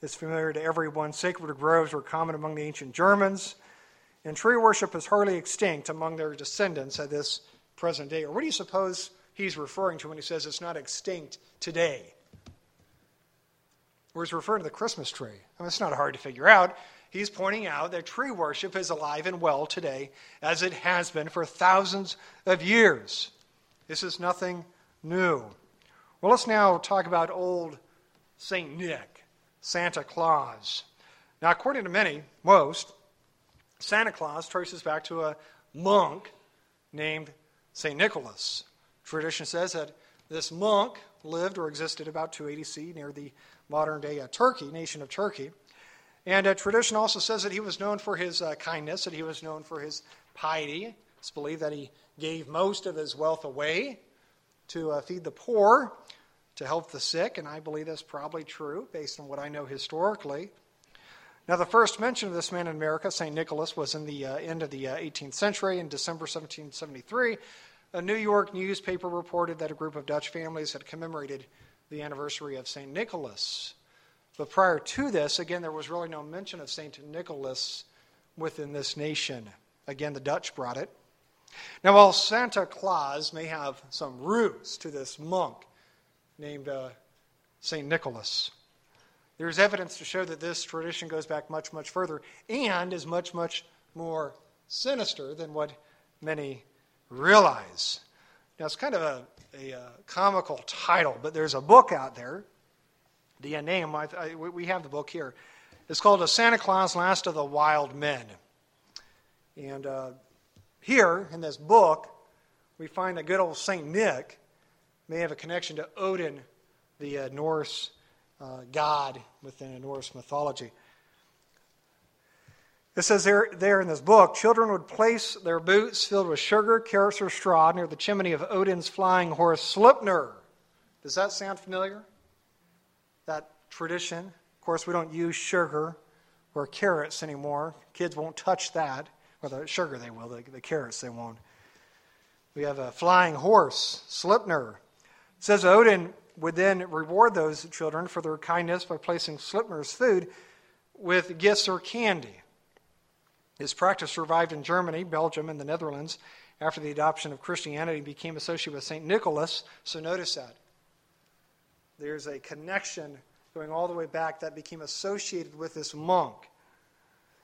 is familiar to everyone. Sacred groves were common among the ancient Germans. And tree worship is hardly extinct among their descendants at this present day. Or what do you suppose he's referring to when he says it's not extinct today? Or he's referring to the Christmas tree. I mean, it's not hard to figure out. He's pointing out that tree worship is alive and well today, as it has been for thousands of years. This is nothing new. Well, let's now talk about old St. Nick, Santa Claus. Now, according to many, most, Santa Claus traces back to a monk named St. Nicholas. Tradition says that this monk lived or existed about 280 C near the modern day uh, Turkey, nation of Turkey. And uh, tradition also says that he was known for his uh, kindness, that he was known for his piety. It's believed that he gave most of his wealth away to uh, feed the poor, to help the sick, and I believe that's probably true based on what I know historically. Now, the first mention of this man in America, St. Nicholas, was in the uh, end of the uh, 18th century. In December 1773, a New York newspaper reported that a group of Dutch families had commemorated the anniversary of St. Nicholas. But prior to this, again, there was really no mention of St. Nicholas within this nation. Again, the Dutch brought it. Now, while Santa Claus may have some roots to this monk named uh, St. Nicholas, there's evidence to show that this tradition goes back much, much further and is much, much more sinister than what many realize. Now, it's kind of a, a, a uh, comical title, but there's a book out there. The name, I, I, we have the book here. It's called A Santa Claus Last of the Wild Men. And uh, here in this book, we find that good old St. Nick may have a connection to Odin, the uh, Norse uh, god within Norse mythology. It says there, there in this book children would place their boots filled with sugar, carrots, or straw near the chimney of Odin's flying horse Sleipnir. Does that sound familiar? That tradition? Of course, we don't use sugar or carrots anymore. Kids won't touch that. Well, the sugar they will, the, the carrots they won't. We have a flying horse, Sleipnir. It says Odin would then reward those children for their kindness by placing Sleipnir's food with gifts or candy. His practice survived in Germany, Belgium, and the Netherlands after the adoption of Christianity became associated with St. Nicholas. So notice that. There's a connection going all the way back, that became associated with this monk.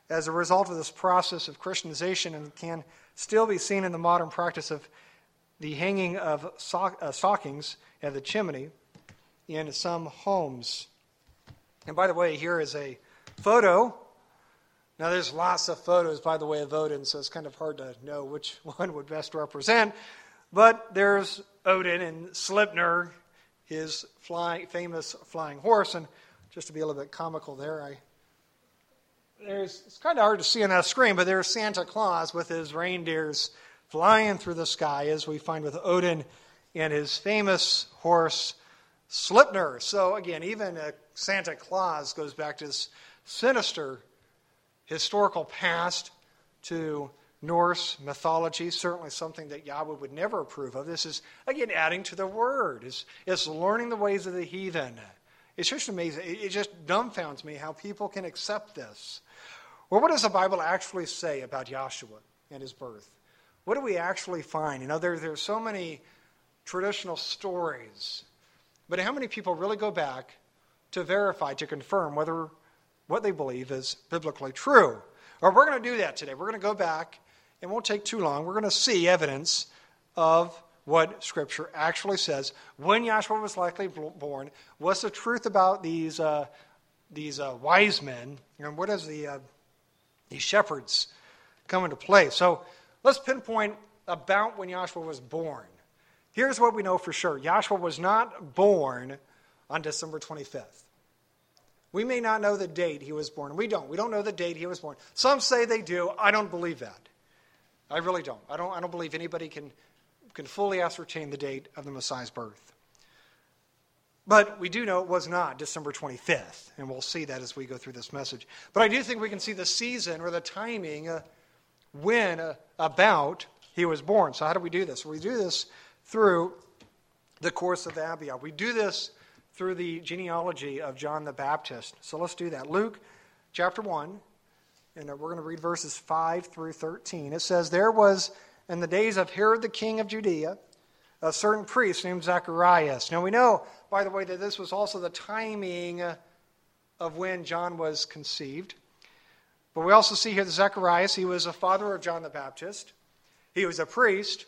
As a result of this process of Christianization, and can still be seen in the modern practice of the hanging of uh, stockings at the chimney in some homes. And by the way, here is a photo. Now, there's lots of photos, by the way, of Odin, so it's kind of hard to know which [laughs] one would best represent. But there's Odin and Sleipnir, his flying, famous flying horse. And just to be a little bit comical there, I there's, it's kind of hard to see on that screen, but there's Santa Claus with his reindeers flying through the sky, as we find with Odin and his famous horse Sleipnir. So, again, even Santa Claus goes back to this sinister historical past to Norse mythology, certainly something that Yahweh would never approve of. This is, again, adding to the word, it's, it's learning the ways of the heathen. It's just amazing. It, it just dumbfounds me how people can accept this. Well, what does the Bible actually say about Yahshua and his birth? What do we actually find? You know, there, there's so many traditional stories, but how many people really go back to verify, to confirm whether what they believe is biblically true? Or we're going to do that today. We're going to go back, and won't take too long. We're going to see evidence of what Scripture actually says. When Yahshua was likely born, what's the truth about these, uh, these uh, wise men, and what does the, uh, these shepherds come into play? So let's pinpoint about when Yahshua was born. Here's what we know for sure Yahshua was not born on December 25th. We may not know the date he was born. We don't. We don't know the date he was born. Some say they do. I don't believe that. I really don't. I don't, I don't believe anybody can, can fully ascertain the date of the Messiah's birth. But we do know it was not December 25th, and we'll see that as we go through this message. But I do think we can see the season or the timing uh, when uh, about he was born. So, how do we do this? We do this through the course of Abia. We do this through the genealogy of John the Baptist. So, let's do that. Luke chapter 1, and we're going to read verses 5 through 13. It says, There was in the days of Herod the king of Judea a certain priest named Zacharias. Now, we know by the way, that this was also the timing of when John was conceived. But we also see here that Zacharias, he was a father of John the Baptist. He was a priest,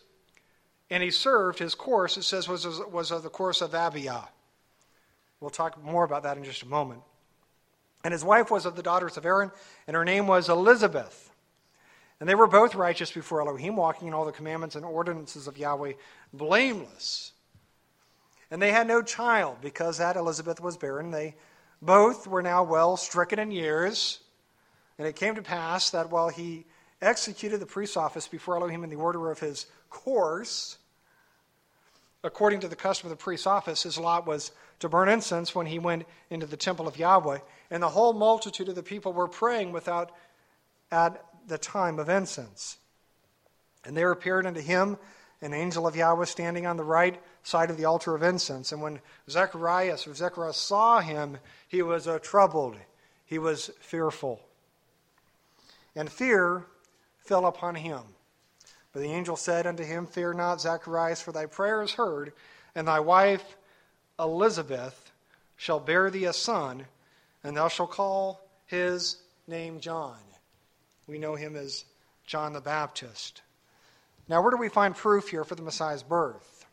and he served, his course, it says, was, was of the course of Abia. We'll talk more about that in just a moment. And his wife was of the daughters of Aaron, and her name was Elizabeth. And they were both righteous before Elohim, walking in all the commandments and ordinances of Yahweh, blameless. And they had no child because that Elizabeth was barren. They both were now well stricken in years. And it came to pass that while he executed the priest's office before Elohim in the order of his course, according to the custom of the priest's office, his lot was to burn incense when he went into the temple of Yahweh. And the whole multitude of the people were praying without at the time of incense. And there appeared unto him an angel of Yahweh standing on the right side of the altar of incense. And when Zacharias or Zechariah saw him, he was uh, troubled. He was fearful. And fear fell upon him. But the angel said unto him, Fear not, Zacharias, for thy prayer is heard, and thy wife Elizabeth shall bear thee a son, and thou shalt call his name John. We know him as John the Baptist. Now, where do we find proof here for the Messiah's birth?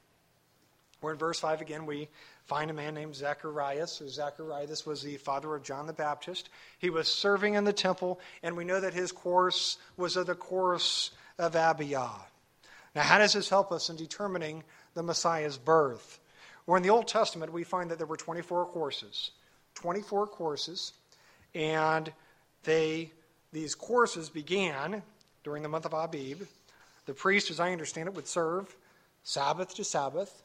We're in verse 5 again. We find a man named Zacharias. So Zacharias was the father of John the Baptist. He was serving in the temple, and we know that his course was of the course of Abia. Now, how does this help us in determining the Messiah's birth? Well, in the Old Testament, we find that there were 24 courses. 24 courses, and they these courses began during the month of Abib. The priest, as I understand it, would serve Sabbath to Sabbath,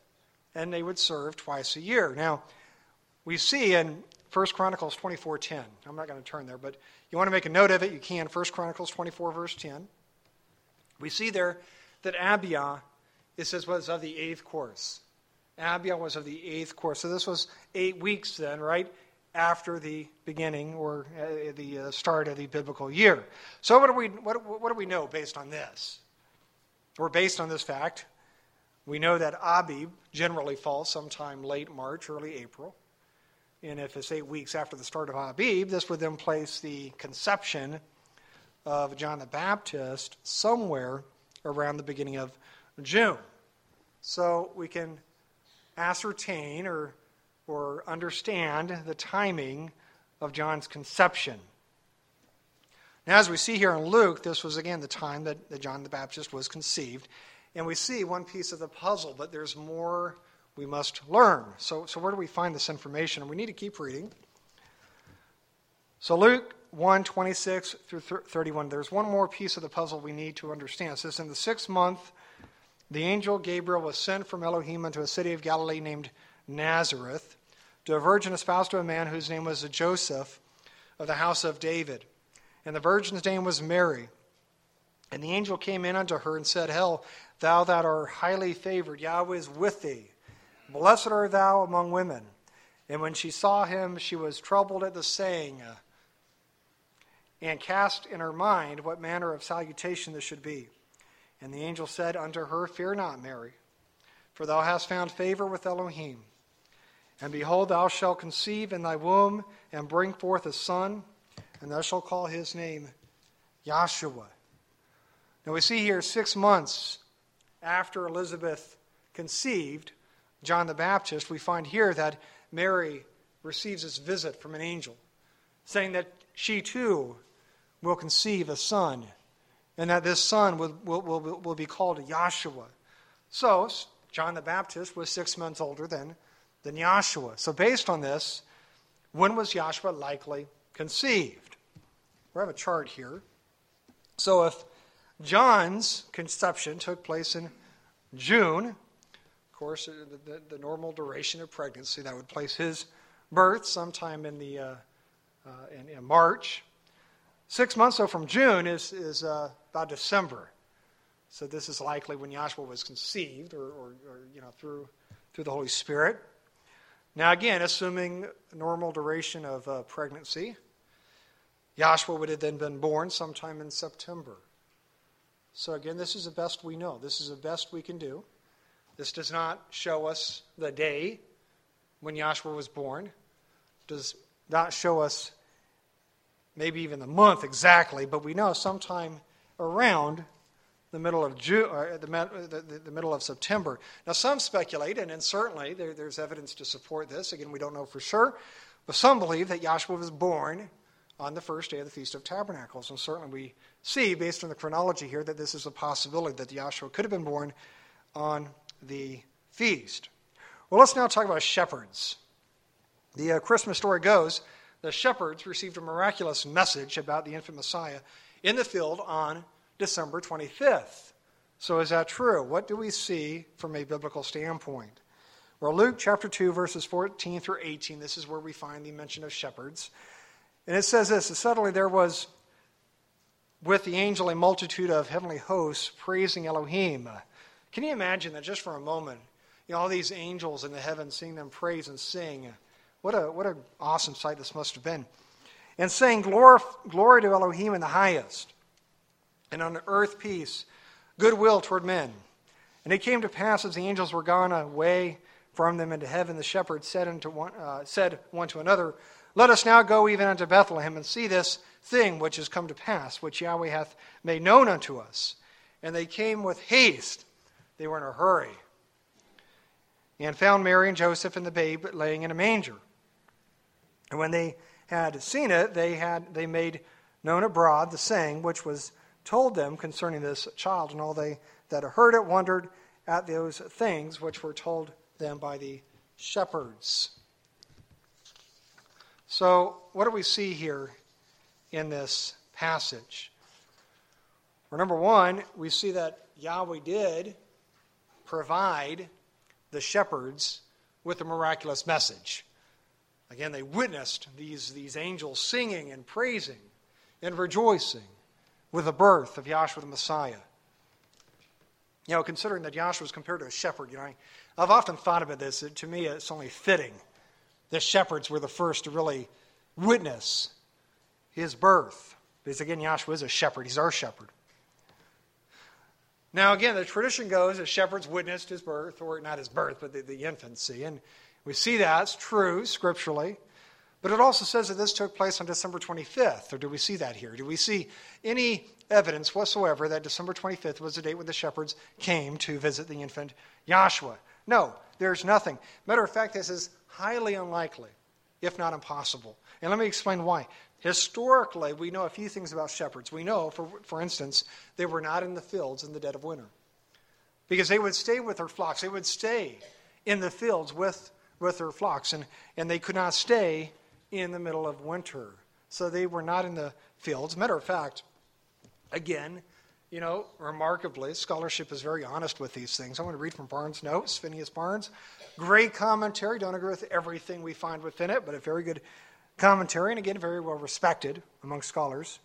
and they would serve twice a year. Now, we see in 1 Chronicles 24:10. I'm not going to turn there, but you want to make a note of it, you can. 1 Chronicles 24 verse 10. We see there that Abia, it says, was of the eighth course. Abia was of the eighth course. So this was eight weeks then, right? After the beginning or uh, the uh, start of the biblical year. So what do we what, what do we know based on this? Or based on this fact, we know that Abib generally falls sometime late March, early April. And if it's eight weeks after the start of Abib, this would then place the conception of John the Baptist somewhere around the beginning of June. So we can ascertain or, or understand the timing of John's conception. Now, as we see here in Luke, this was again the time that, that John the Baptist was conceived. And we see one piece of the puzzle, but there's more we must learn. So, so where do we find this information? We need to keep reading. So, Luke 1 26 through 31, there's one more piece of the puzzle we need to understand. It says, In the sixth month, the angel Gabriel was sent from Elohim into a city of Galilee named Nazareth to a virgin espoused to a man whose name was Joseph of the house of David. And the virgin's name was Mary. And the angel came in unto her and said, Hail, thou that art highly favored, Yahweh is with thee. Blessed art thou among women. And when she saw him, she was troubled at the saying, and cast in her mind what manner of salutation this should be. And the angel said unto her, Fear not, Mary, for thou hast found favor with Elohim. And behold, thou shalt conceive in thy womb and bring forth a son, and thou shalt call his name Yahshua. Now we see here six months after Elizabeth conceived John the Baptist, we find here that Mary receives this visit from an angel, saying that she too will conceive a son and that this son will, will, will, will be called Yahshua. So, John the Baptist was six months older than, than Yahshua. So, based on this, when was Yahshua likely conceived? We have a chart here. So, if John's conception took place in June, of course, uh, the, the, the normal duration of pregnancy, that would place his birth sometime in, the, uh, uh, in, in March. Six months, so from June is, is uh, about December. So this is likely when Yahshua was conceived or, or, or, you know, through, through the Holy Spirit. Now, again, assuming normal duration of uh, pregnancy, Yahshua would have then been born sometime in September. So, again, this is the best we know. This is the best we can do. This does not show us the day when Yahshua was born, does not show us maybe even the month exactly, but we know sometime around the middle of June, the, the, the, middle of September. Now, some speculate, and, and certainly there, there's evidence to support this. Again, we don't know for sure, but some believe that Yahshua was born on the first day of the Feast of Tabernacles. And certainly we see, based on the chronology here, that this is a possibility that Yahshua could have been born on the feast. Well, let's now talk about shepherds. The uh, Christmas story goes the shepherds received a miraculous message about the infant Messiah in the field on December 25th. So, is that true? What do we see from a biblical standpoint? Well, Luke chapter 2, verses 14 through 18, this is where we find the mention of shepherds. And it says this Suddenly there was with the angel a multitude of heavenly hosts praising Elohim. Can you imagine that just for a moment? You know, all these angels in the heavens, seeing them praise and sing. What a what an awesome sight this must have been. And saying, Glory, glory to Elohim in the highest, and on earth peace, goodwill toward men. And it came to pass as the angels were gone away from them into heaven, the shepherds said, unto one, uh, said one to another, Let us now go even unto Bethlehem and see this thing which has come to pass, which Yahweh hath made known unto us. And they came with haste. They were in a hurry. And found Mary and Joseph and the babe laying in a manger. And when they had seen it, they, had, they made known abroad the saying which was told them concerning this child, and all they that heard it wondered at those things which were told them by the shepherds. So, what do we see here in this passage? Well, number one, we see that Yahweh did provide the shepherds with a miraculous message. Again, they witnessed these, these angels singing and praising and rejoicing with the birth of Yahshua the Messiah. You know, considering that Yahshua was compared to a shepherd, you know, I've often thought about this. To me, it's only fitting that shepherds were the first to really witness his birth. Because again, Yahshua is a shepherd, he's our shepherd. Now, again, the tradition goes that shepherds witnessed his birth, or not his birth, but the, the infancy. And we see that's true scripturally. But it also says that this took place on December 25th, or do we see that here? Do we see any evidence whatsoever that December 25th was the date when the shepherds came to visit the infant Yahshua? No, there's nothing. Matter of fact, this is highly unlikely, if not impossible. And let me explain why. Historically, we know a few things about shepherds. We know, for, for instance, they were not in the fields in the dead of winter because they would stay with their flocks. They would stay in the fields with, with their flocks, and, and they could not stay in the middle of winter. So they were not in the fields. Matter of fact, again, you know, remarkably, scholarship is very honest with these things. I want to read from Barnes' notes, Phineas Barnes. Great commentary. Don't agree with everything we find within it, but a very good commentary, and again, very well respected among scholars.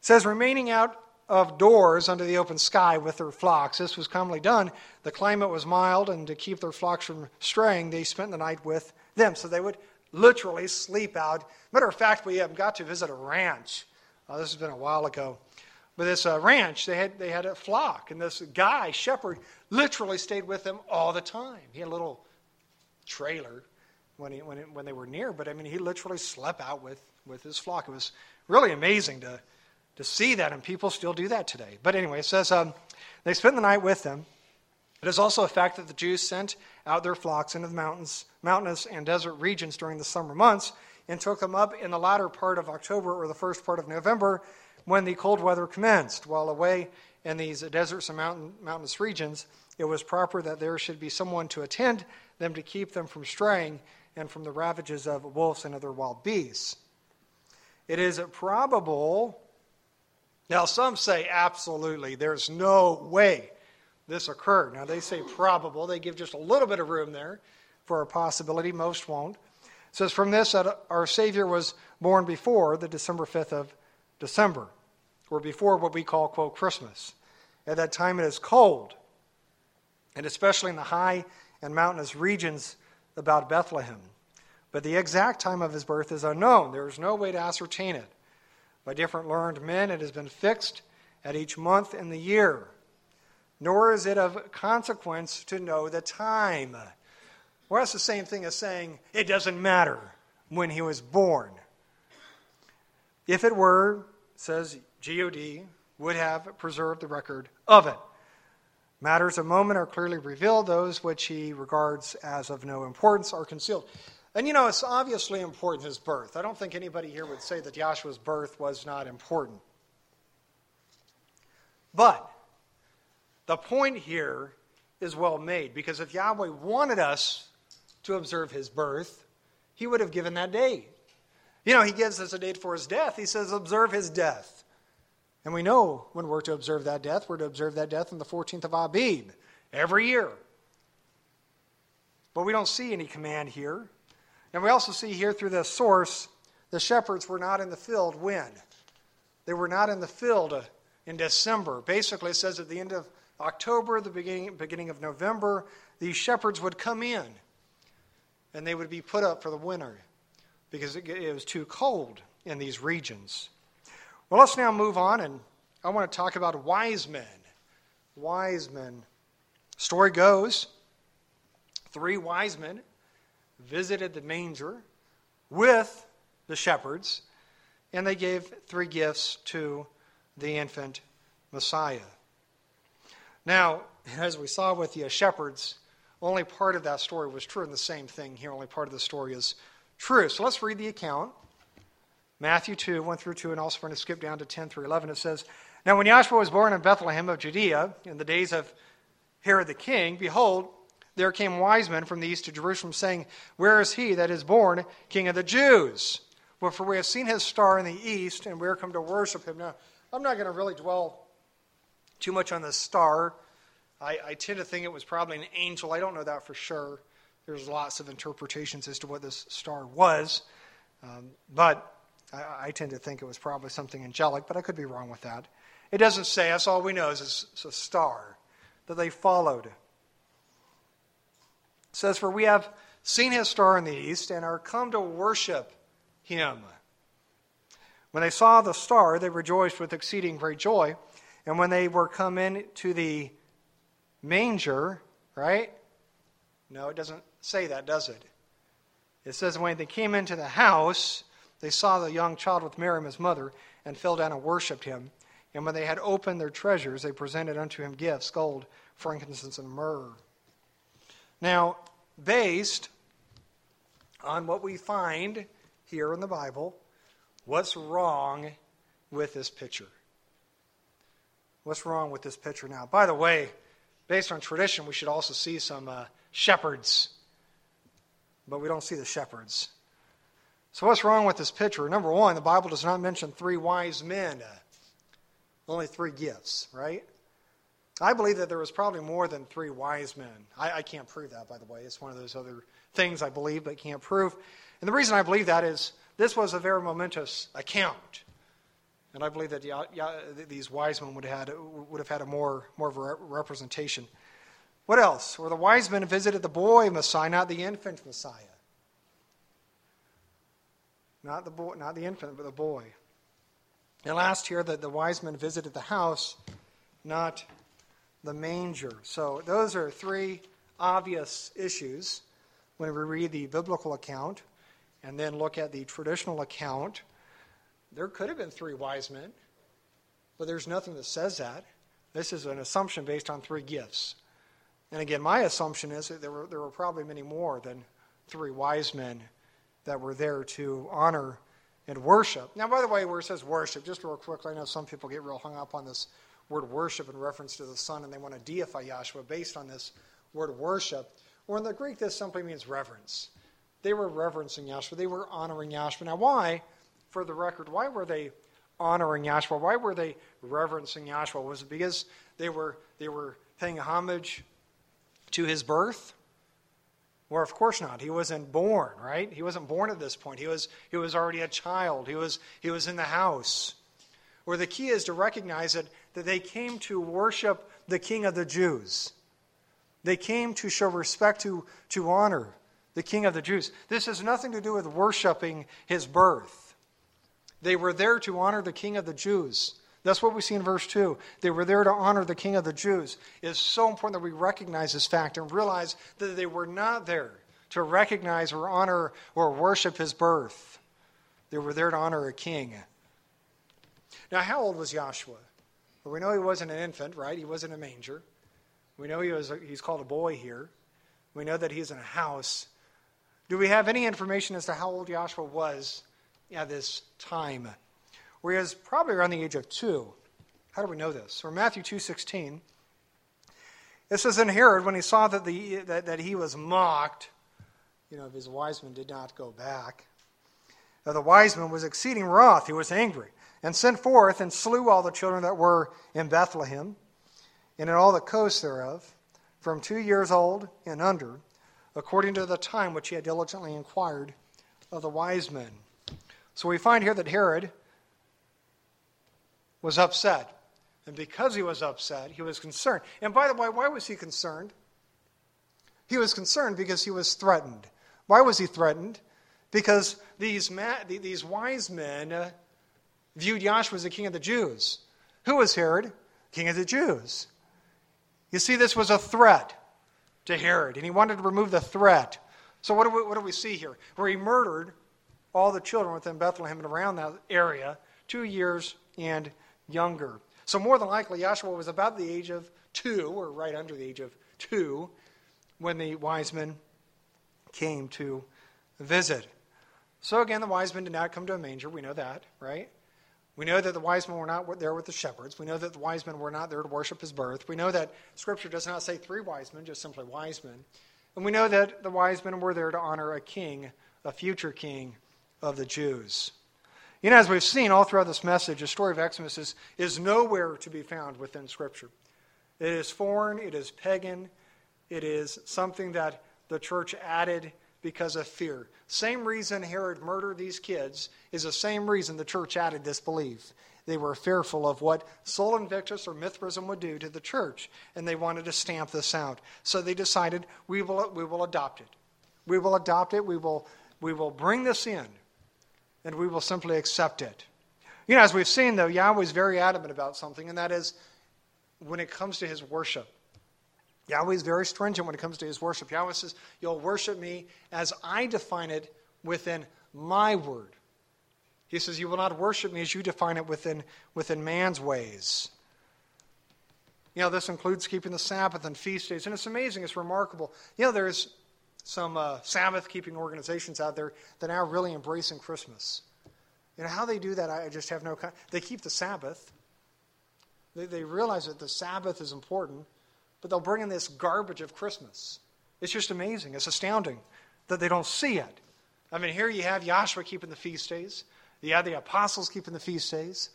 It says, remaining out of doors under the open sky with their flocks. This was commonly done. The climate was mild, and to keep their flocks from straying, they spent the night with them. So they would literally sleep out. Matter of fact, we have got to visit a ranch. Uh, this has been a while ago. But this uh, ranch, they had, they had a flock, and this guy, shepherd, literally stayed with them all the time. He had a little trailer when, he, when, it, when they were near, but I mean, he literally slept out with, with his flock. It was really amazing to, to see that, and people still do that today. But anyway, it says um, they spent the night with them. It is also a fact that the Jews sent out their flocks into the mountains, mountainous and desert regions during the summer months and took them up in the latter part of October or the first part of November when the cold weather commenced. While away in these deserts and mountain, mountainous regions, it was proper that there should be someone to attend them to keep them from straying and from the ravages of wolves and other wild beasts. It is probable, now some say absolutely, there's no way this occurred. Now they say probable, they give just a little bit of room there for a possibility, most won't. It says from this that our Savior was born before the December 5th of December, or before what we call, quote, Christmas. At that time it is cold, and especially in the high and mountainous regions about Bethlehem. But the exact time of his birth is unknown. There is no way to ascertain it. By different learned men, it has been fixed at each month in the year. Nor is it of consequence to know the time. Well, that's the same thing as saying it doesn't matter when he was born. If it were, says God, would have preserved the record of it. Matters of moment are clearly revealed, those which he regards as of no importance are concealed. And you know, it's obviously important his birth. I don't think anybody here would say that Yahshua's birth was not important. But the point here is well made because if Yahweh wanted us to observe his birth, he would have given that date. You know, he gives us a date for his death. He says, observe his death. And we know when we're to observe that death, we're to observe that death on the 14th of Abib every year. But we don't see any command here. And we also see here through this source, the shepherds were not in the field when? They were not in the field uh, in December. Basically, it says at the end of October, the beginning, beginning of November, these shepherds would come in and they would be put up for the winter because it, it was too cold in these regions. Well, let's now move on, and I want to talk about wise men. Wise men. Story goes three wise men visited the manger with the shepherds, and they gave three gifts to the infant Messiah. Now, as we saw with the shepherds, only part of that story was true, and the same thing here, only part of the story is true. So let's read the account. Matthew 2, 1 through 2, and also we're going to skip down to 10 through 11. It says, Now when Yahshua was born in Bethlehem of Judea, in the days of Herod the king, behold, there came wise men from the east to Jerusalem, saying, Where is he that is born King of the Jews? Well, for we have seen his star in the east, and we are come to worship him. Now, I'm not going to really dwell too much on the star. I, I tend to think it was probably an angel. I don't know that for sure. There's lots of interpretations as to what this star was. Um, but I, I, tend to think it was probably something angelic, but I could be wrong with that. It doesn't say us. All we know is it's a star that they followed. It says, For we have seen his star in the east and are come to worship him. When they saw the star, they rejoiced with exceeding great joy. And when they were come in to the manger, right? No, it doesn't say that, does it? It says, When they came into the house, they saw the young child with Miriam, his mother, and fell down and worshipped him. And when they had opened their treasures, they presented unto him gifts gold, frankincense, and myrrh. Now, based on what we find here in the Bible, what's wrong with this picture? What's wrong with this picture now? By the way, based on tradition, we should also see some uh, shepherds, but we don't see the shepherds. So, what's wrong with this picture? Number one, the Bible does not mention three wise men, uh, only three gifts, right? I believe that there was probably more than three wise men. I, I, can't prove that, by the way. It's one of those other things I believe but can't prove. And the reason I believe that is this was a very momentous account. And I believe that these wise men would have had, would have had a more, more of a representation. What else? Where the wise men visited the boy Messiah, not the infant Messiah. Not the, boy, not the infant, but the boy. And last here, that the wise men visited the house, not the manger. So those are three obvious issues when we read the biblical account and then look at the traditional account. There could have been three wise men, but there's nothing that says that. This is an assumption based on three gifts. And again, my assumption is that there were, there were probably many more than three wise men that were there to honor and worship. Now, by the way, where it says worship, just real quickly, I know some people get real hung up on this word worship in reference to the Son, and they want to deify Yahshua based on this word worship. Or in the Greek, this simply means reverence. They were reverencing Yahshua. They were honoring Yahshua. Now, why, for the record, why were they honoring Yahshua? Why were they reverencing Yahshua? Was it because they were, they were paying homage to his birth? Well, of course not. He wasn't born, right? He wasn't born at this point. He was, he was already a child. He was, he was in the house. Where the key is to recognize that, that they came to worship the King of the Jews. They came to show respect, to, to honor the King of the Jews. This has nothing to do with worshiping his birth. They were there to honor the King of the Jews. That's what we see in verse 2. They were there to honor the King of the Jews. It is so important that we recognize this fact and realize that they were not there to recognize or honor or worship his birth. They were there to honor a king. Now, how old was Yahshua? Well, we know he wasn't an infant, right? He wasn't a manger. We know he was he's called a boy here. We know that he's in a house. Do we have any information as to how old Yahshua was at this time? Where he was probably around the age of two. How do we know this? From Matthew 2.16, it says, In Herod, when he saw that, the, that, that he was mocked, you know, his wise men did not go back, the wise man was exceeding wroth. He was angry and sent forth and slew all the children that were in Bethlehem and in all the coasts thereof, from two years old and under, according to the time which he had diligently inquired of the wise men. So we find here that Herod was upset. And because he was upset, he was concerned. And by the way, why was he concerned? He was concerned because he was threatened. Why was he threatened? Because these, ma- these wise men uh, viewed Yahshua as the king of the Jews. Who was Herod? King of the Jews. You see, this was a threat to Herod, and he wanted to remove the threat. So, what do we, what do we see here? Where he murdered all the children within Bethlehem and around that area, two years and younger. So, more than likely, Yahshua was about the age of two, or right under the age of two, when the wise men came to visit. So, again, the wise men did not come to a manger. We know that, right? We know that the wise men were not there with the shepherds. We know that the wise men were not there to worship his birth. We know that Scripture does not say three wise men, just simply wise men. And we know that the wise men were there to honor a king, a future king of the Jews. You know, as we've seen all throughout this message, the story of Xmas is, is nowhere to be found within Scripture. It is foreign, it is pagan, it is something that the church added because of fear. Same reason Herod murdered these kids is the same reason the church added this belief. They were fearful of what Sol Invictus or Mithraism would do to the church, and they wanted to stamp this out. So they decided, we will, we will adopt it. We will adopt it. We will, we will bring this in, and we will simply accept it. You know, as we've seen, though, Yahweh is very adamant about something, and that is when it comes to his worship. Yahweh is very stringent when it comes to his worship. Yahweh says, You'll worship me as I define it within my word. He says, You will not worship me as you define it within, within man's ways. You know, this includes keeping the Sabbath and feast days. And it's amazing, it's remarkable. You know, there's some uh, Sabbath keeping organizations out there that are now really embracing Christmas. You know, how they do that, I just have no. Con- they keep the Sabbath. They, they realize that the Sabbath is important, but they'll bring in this garbage of Christmas. It's just amazing. It's astounding that they don't see it. I mean, here you have Yahshua keeping the feast days. You have the apostles keeping the feast days.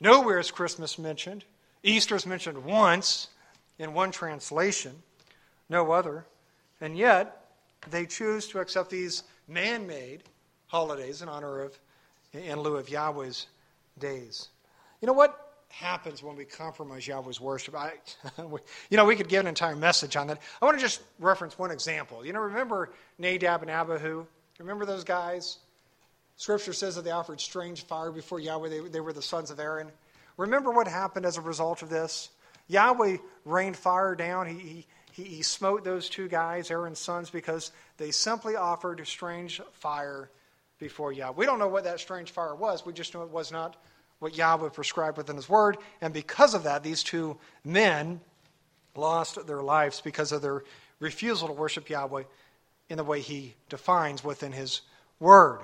Nowhere is Christmas mentioned. Easter is mentioned once in one translation, no other. And yet, they choose to accept these man made holidays in honor of, in lieu of Yahweh's days. You know what happens when we compromise Yahweh's worship? I, [laughs] you know, we could give an entire message on that. I want to just reference one example. You know, remember Nadab and Abihu? Remember those guys? Scripture says that they offered strange fire before Yahweh. They, they were the sons of Aaron. Remember what happened as a result of this? Yahweh rained fire down. He, he, he smote those two guys, Aaron's sons, because they simply offered strange fire before Yahweh. We don't know what that strange fire was. We just know it was not what Yahweh prescribed within His Word. And because of that, these two men lost their lives because of their refusal to worship Yahweh in the way He defines within His Word.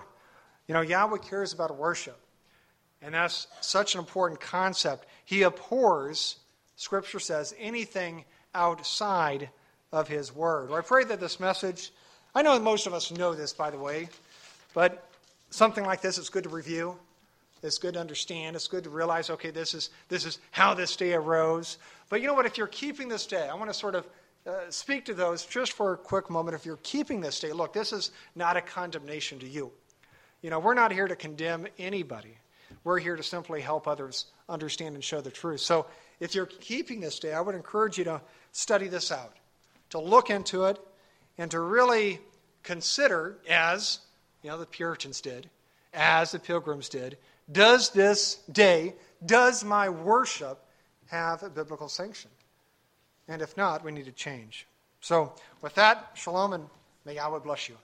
You know, Yahweh cares about worship. And that's such an important concept. He abhors, Scripture says, anything outside of His Word. Well, I pray that this message, I know most of us know this, by the way, but something like this is good to review. It's good to understand. It's good to realize, okay, this is, this is how this day arose. But you know what? If you're keeping this day, I want to sort of uh, speak to those just for a quick moment. If you're keeping this day, look, this is not a condemnation to you. You know, we're not here to condemn anybody. We're here to simply help others understand and show the truth. So if you're keeping this day, I would encourage you to study this out, to look into it, and to really consider, as you know the Puritans did, as the Pilgrims did, does this day, does my worship have a biblical sanction? And if not, we need to change. So, with that, shalom, and may Yahweh bless you.